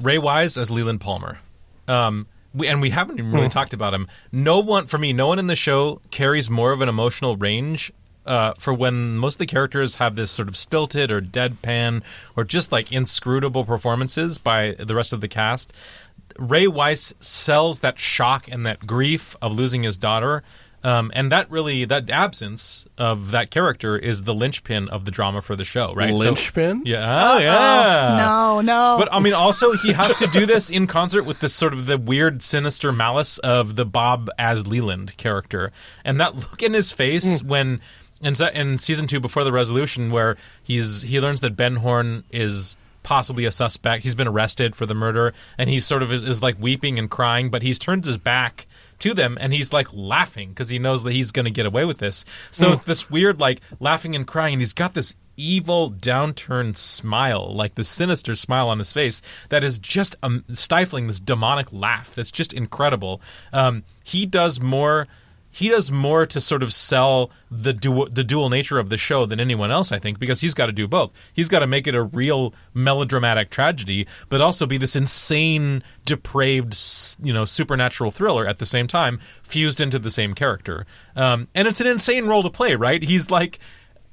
Ray Wise as Leland Palmer. Um, we, and we haven't even really talked about him. No one, for me, no one in the show carries more of an emotional range. Uh, for when most of the characters have this sort of stilted or deadpan or just like inscrutable performances by the rest of the cast, Ray Wise sells that shock and that grief of losing his daughter. Um, and that really, that absence of that character is the linchpin of the drama for the show, right? So- Linchpin? yeah. Oh, yeah. No, no. But I mean, also he has to do this in concert with this sort of the weird, sinister malice of the Bob as Leland character, and that look in his face when in, se- in season two before the resolution, where he's he learns that Ben Horne is possibly a suspect. He's been arrested for the murder, and he sort of is, is like weeping and crying, but he's turns his back to them and he's like laughing because he knows that he's going to get away with this. So it's this weird like laughing and crying and he's got this evil downturned smile, like this sinister smile on his face that is just um, stifling this demonic laugh that's just incredible. Um, he does more he does more to sort of sell the du- the dual nature of the show than anyone else, I think, because he's got to do both. He's got to make it a real melodramatic tragedy, but also be this insane, depraved, you know, supernatural thriller at the same time, fused into the same character. Um, and it's an insane role to play, right? He's like.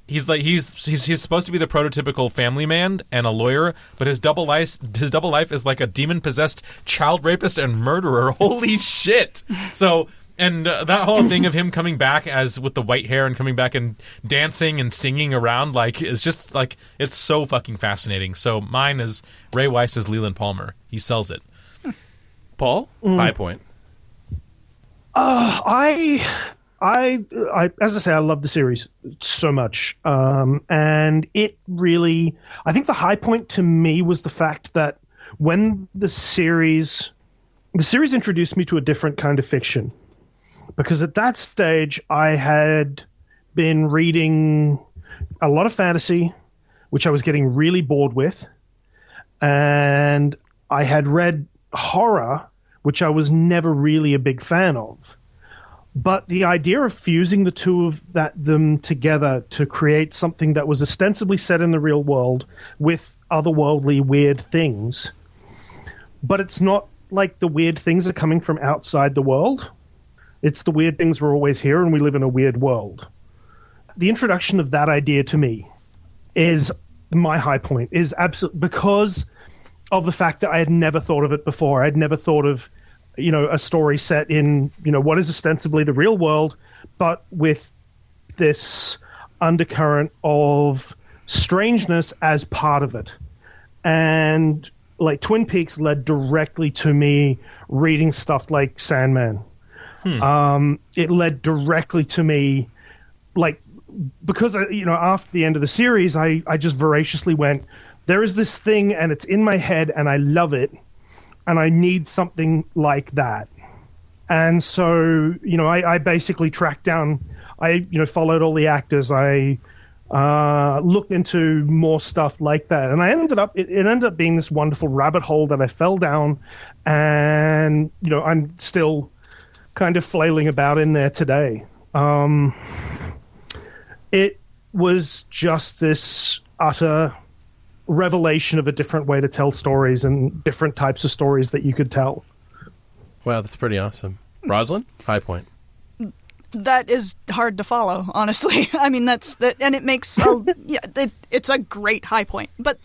He's like he's, he's he's supposed to be the prototypical family man and a lawyer, but his double life his double life is like a demon possessed child rapist and murderer. Holy shit! So and uh, that whole thing of him coming back as with the white hair and coming back and dancing and singing around like is just like it's so fucking fascinating. So mine is Ray Wise as Leland Palmer. He sells it. Paul, high point. I, I, I, as I say, I love the series so much, um, and it really. I think the high point to me was the fact that when the series, the series introduced me to a different kind of fiction, because at that stage I had been reading a lot of fantasy, which I was getting really bored with, and I had read horror, which I was never really a big fan of. But the idea of fusing the two of that them together to create something that was ostensibly set in the real world with otherworldly weird things, but it's not like the weird things are coming from outside the world. It's the weird things were always here, and we live in a weird world. The introduction of that idea to me is my high point. Is absolute because of the fact that I had never thought of it before. I'd never thought of, you know, a story set in, you know, what is ostensibly the real world, but with this undercurrent of strangeness as part of it. And like Twin Peaks led directly to me reading stuff like Sandman. Um, it led directly to me, like because I, you know after the end of the series, I I just voraciously went. There is this thing, and it's in my head, and I love it, and I need something like that. And so, you know, I, I basically tracked down. I you know followed all the actors. I uh, looked into more stuff like that, and I ended up. It, it ended up being this wonderful rabbit hole that I fell down, and you know, I'm still kind of flailing about in there today. Um, it was just this utter revelation of a different way to tell stories and different types of stories that you could tell. Wow, that's pretty awesome. Rosalind, high point. that is hard to follow honestly i mean that's that and it makes a, yeah it, it's a great high point but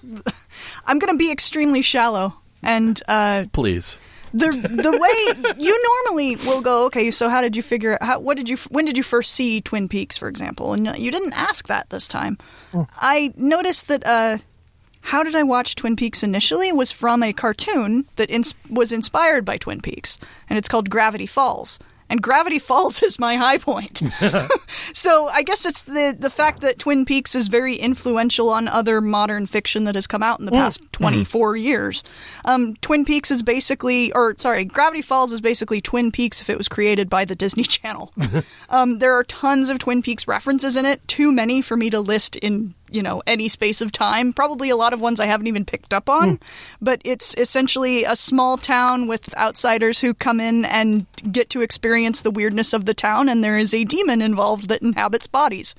i'm going to be extremely shallow and uh Please. The the way you normally will go okay so how did you figure how what did you when did you first see twin peaks for example? And you didn't ask that this time. I noticed that uh how did I watch Twin Peaks initially was from a cartoon that ins- was inspired by Twin Peaks, and it's called Gravity Falls. And Gravity Falls is my high point. so I guess it's the the fact that Twin Peaks is very influential on other modern fiction that has come out in the past 24 years. Um, Twin Peaks is basically, or sorry, Gravity Falls is basically Twin Peaks if it was created by the Disney Channel. um, there are tons of Twin Peaks references in it, too many for me to list in you know any space of time. Probably a lot of ones i haven't even picked up on. But it's essentially a small town with outsiders who come in and get to experience the weirdness of the town and there is a demon involved that inhabits bodies.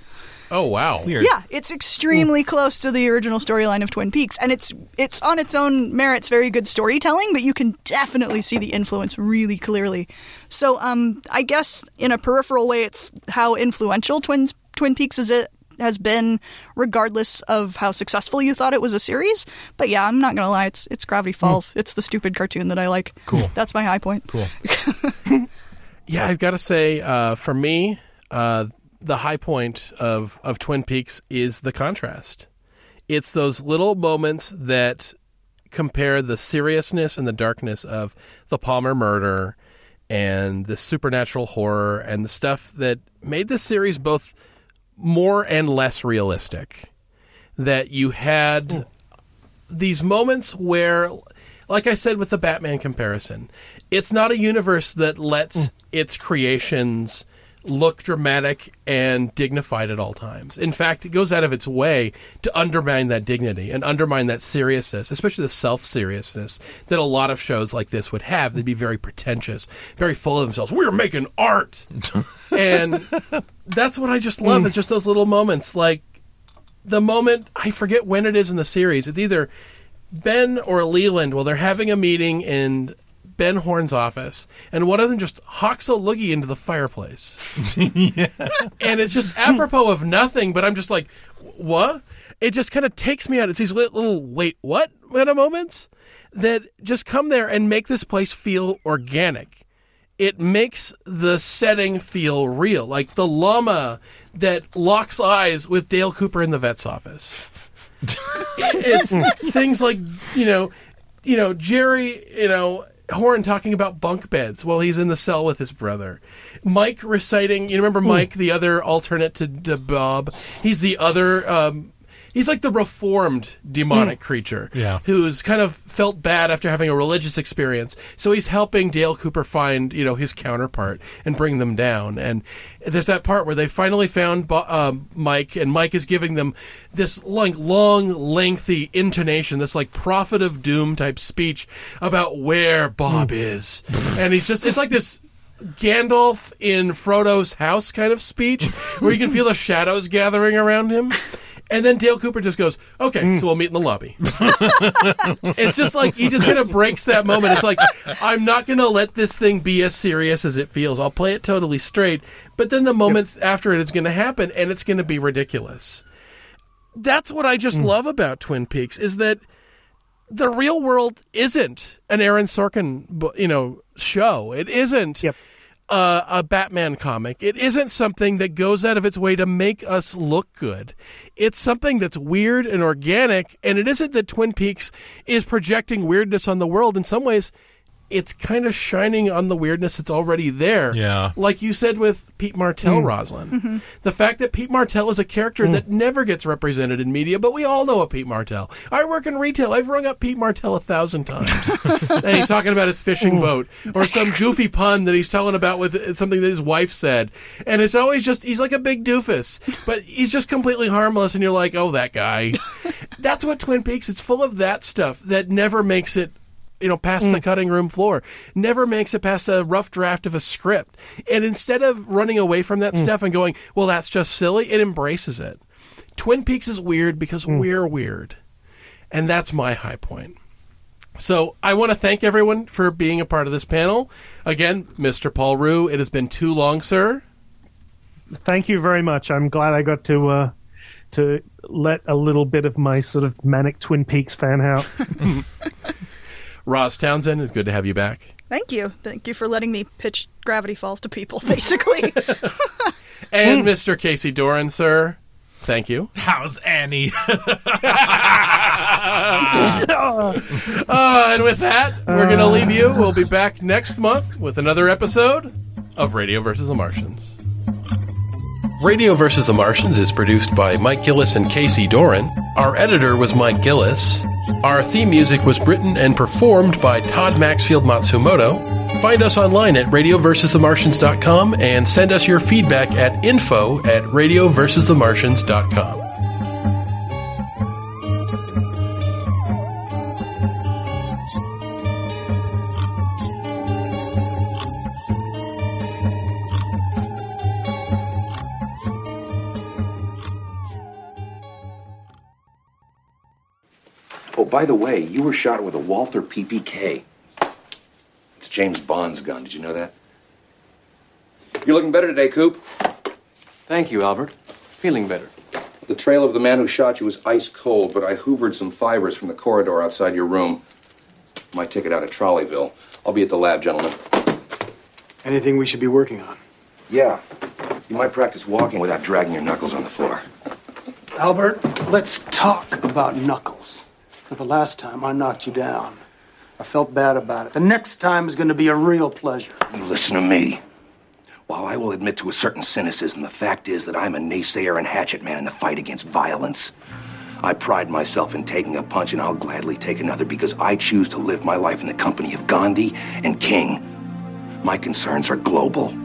Oh wow. Weird. yeah it's extremely close to the original storyline of twin peaks and it's it's on its own merits very good storytelling but you can definitely see the influence really clearly. So um i guess in a peripheral way it's how influential twin twin peaks is it has been regardless of how successful you thought it was a series but yeah i'm not gonna lie it's it's gravity falls it's the stupid cartoon that i like Cool. that's my high point Cool. Yeah, I've got to say, uh, for me, uh, the high point of, of Twin Peaks is the contrast. It's those little moments that compare the seriousness and the darkness of the Palmer murder and the supernatural horror and the stuff that made the series both more and less realistic. That you had hmm. these moments where, like I said with the Batman comparison, it's not a universe that lets hmm. its creations look dramatic and dignified at all times. In fact, it goes out of its way to undermine that dignity and undermine that seriousness, especially the self seriousness that a lot of shows like this would have. They'd be very pretentious, very full of themselves. We're making art. and that's what I just love is just those little moments like the moment I forget when it is in the series. It's either Ben or Leland. Well, they're having a meeting in Ben Horne's office, and one of them just hawks a loogie into the fireplace. And it's just apropos of nothing, but I'm just like, what? It just kind of takes me out. It's these little wait, what kind of moments that just come there and make this place feel organic. it makes the setting feel real. Like the llama that locks eyes with Dale Cooper in the vet's office. it's things like you know, you know Jerry, you know Horne talking about bunk beds while he's in the cell with his brother. Mike reciting. You remember Mike, the other alternate to, to Bob. He's the other. Um, he's like the reformed demonic creature Yeah. who's kind of felt bad after having a religious experience. So he's helping dale cooper find you know his counterpart and bring them down. And there's that part where they finally found um, mike and mike is giving them this like long lengthy intonation this like prophet of doom type speech about where bob is. And he's just it's like this Gandalf in Frodo's house kind of speech, where you can feel the shadows gathering around him. And then Dale Cooper just goes, "Okay, so we'll meet in the lobby." it's just like he just kind of breaks that moment. It's like I'm not going to let this thing be as serious as it feels. I'll play it totally straight, but then the moments after it is going to happen, and it's going to be ridiculous. That's what I just hmm. love about Twin Peaks is that the real world isn't an Aaron Sorkin, you know, show. It isn't Yep. Uh, a Batman comic. It isn't something that goes out of its way to make us look good. It's something that's weird and organic, and it isn't that Twin Peaks is projecting weirdness on the world. In some ways, it's kind of shining on the weirdness that's already there. Yeah. Like you said with Pete Martell, hmm. Rosalind. Mm-hmm. The fact that Pete Martell is a character hmm. that never gets represented in media, but we all know a Pete Martell. I work in retail. I've rung up Pete Martell a thousand times. and he's talking about his fishing hmm. boat or some goofy pun that he's telling about with something that his wife said. And it's always just, he's like a big doofus, but he's just completely harmless. And you're like, oh, that guy. That's what Twin Peaks, it's full of that stuff that never makes it you know, past the mm. cutting room floor. Never makes it past a rough draft of a script. And instead of running away from that mm. stuff and going, well, that's just silly, it embraces it. Twin Peaks is weird because mm. we're weird. And that's my high point. So I want to thank everyone for being a part of this panel. Again, Mr. Paul Rue, it has been too long, sir. Thank you very much. I'm glad I got to uh, to let a little bit of my sort of manic Twin Peaks fan out. Ross Townsend, it's good to have you back. Thank you. Thank you for letting me pitch Gravity Falls to people, basically. And Mr. Casey Doran, sir. Thank you. How's Annie? Uh, and with that, we're going to leave you. We'll be back next month with another episode of Radio versus the Martians. Radio versus the Martians is produced by Mike Gillis and Casey Doran. Our editor was Mike Gillis. Our theme music was written and performed by Todd Maxfield Matsumoto. Find us online at radioversusthemartians.com and send us your feedback at info at radioversusthemartians.com. by the way, you were shot with a Walther PPK. It's James Bond's gun. Did you know that? You're looking better today, Coop. Thank you, Albert. Feeling better. The trail of the man who shot you was ice cold, but I hoovered some fibers from the corridor outside your room. Might take it out of Trolleyville. I'll be at the lab, gentlemen. Anything we should be working on? Yeah. You might practice walking without dragging your knuckles on the floor. Albert, let's talk about Knuckles. For the last time, I knocked you down. I felt bad about it. The next time is going to be a real pleasure. You listen to me. While I will admit to a certain cynicism, the fact is that I'm a naysayer and hatchet man in the fight against violence. I pride myself in taking a punch, and I'll gladly take another because I choose to live my life in the company of Gandhi and King. My concerns are global.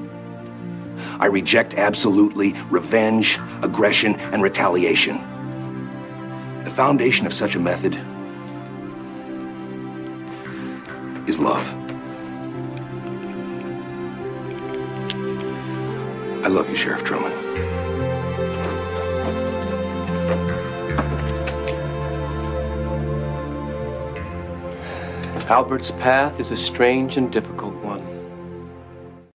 I reject absolutely revenge, aggression, and retaliation. The foundation of such a method is love. I love you, Sheriff Truman. Albert's path is a strange and difficult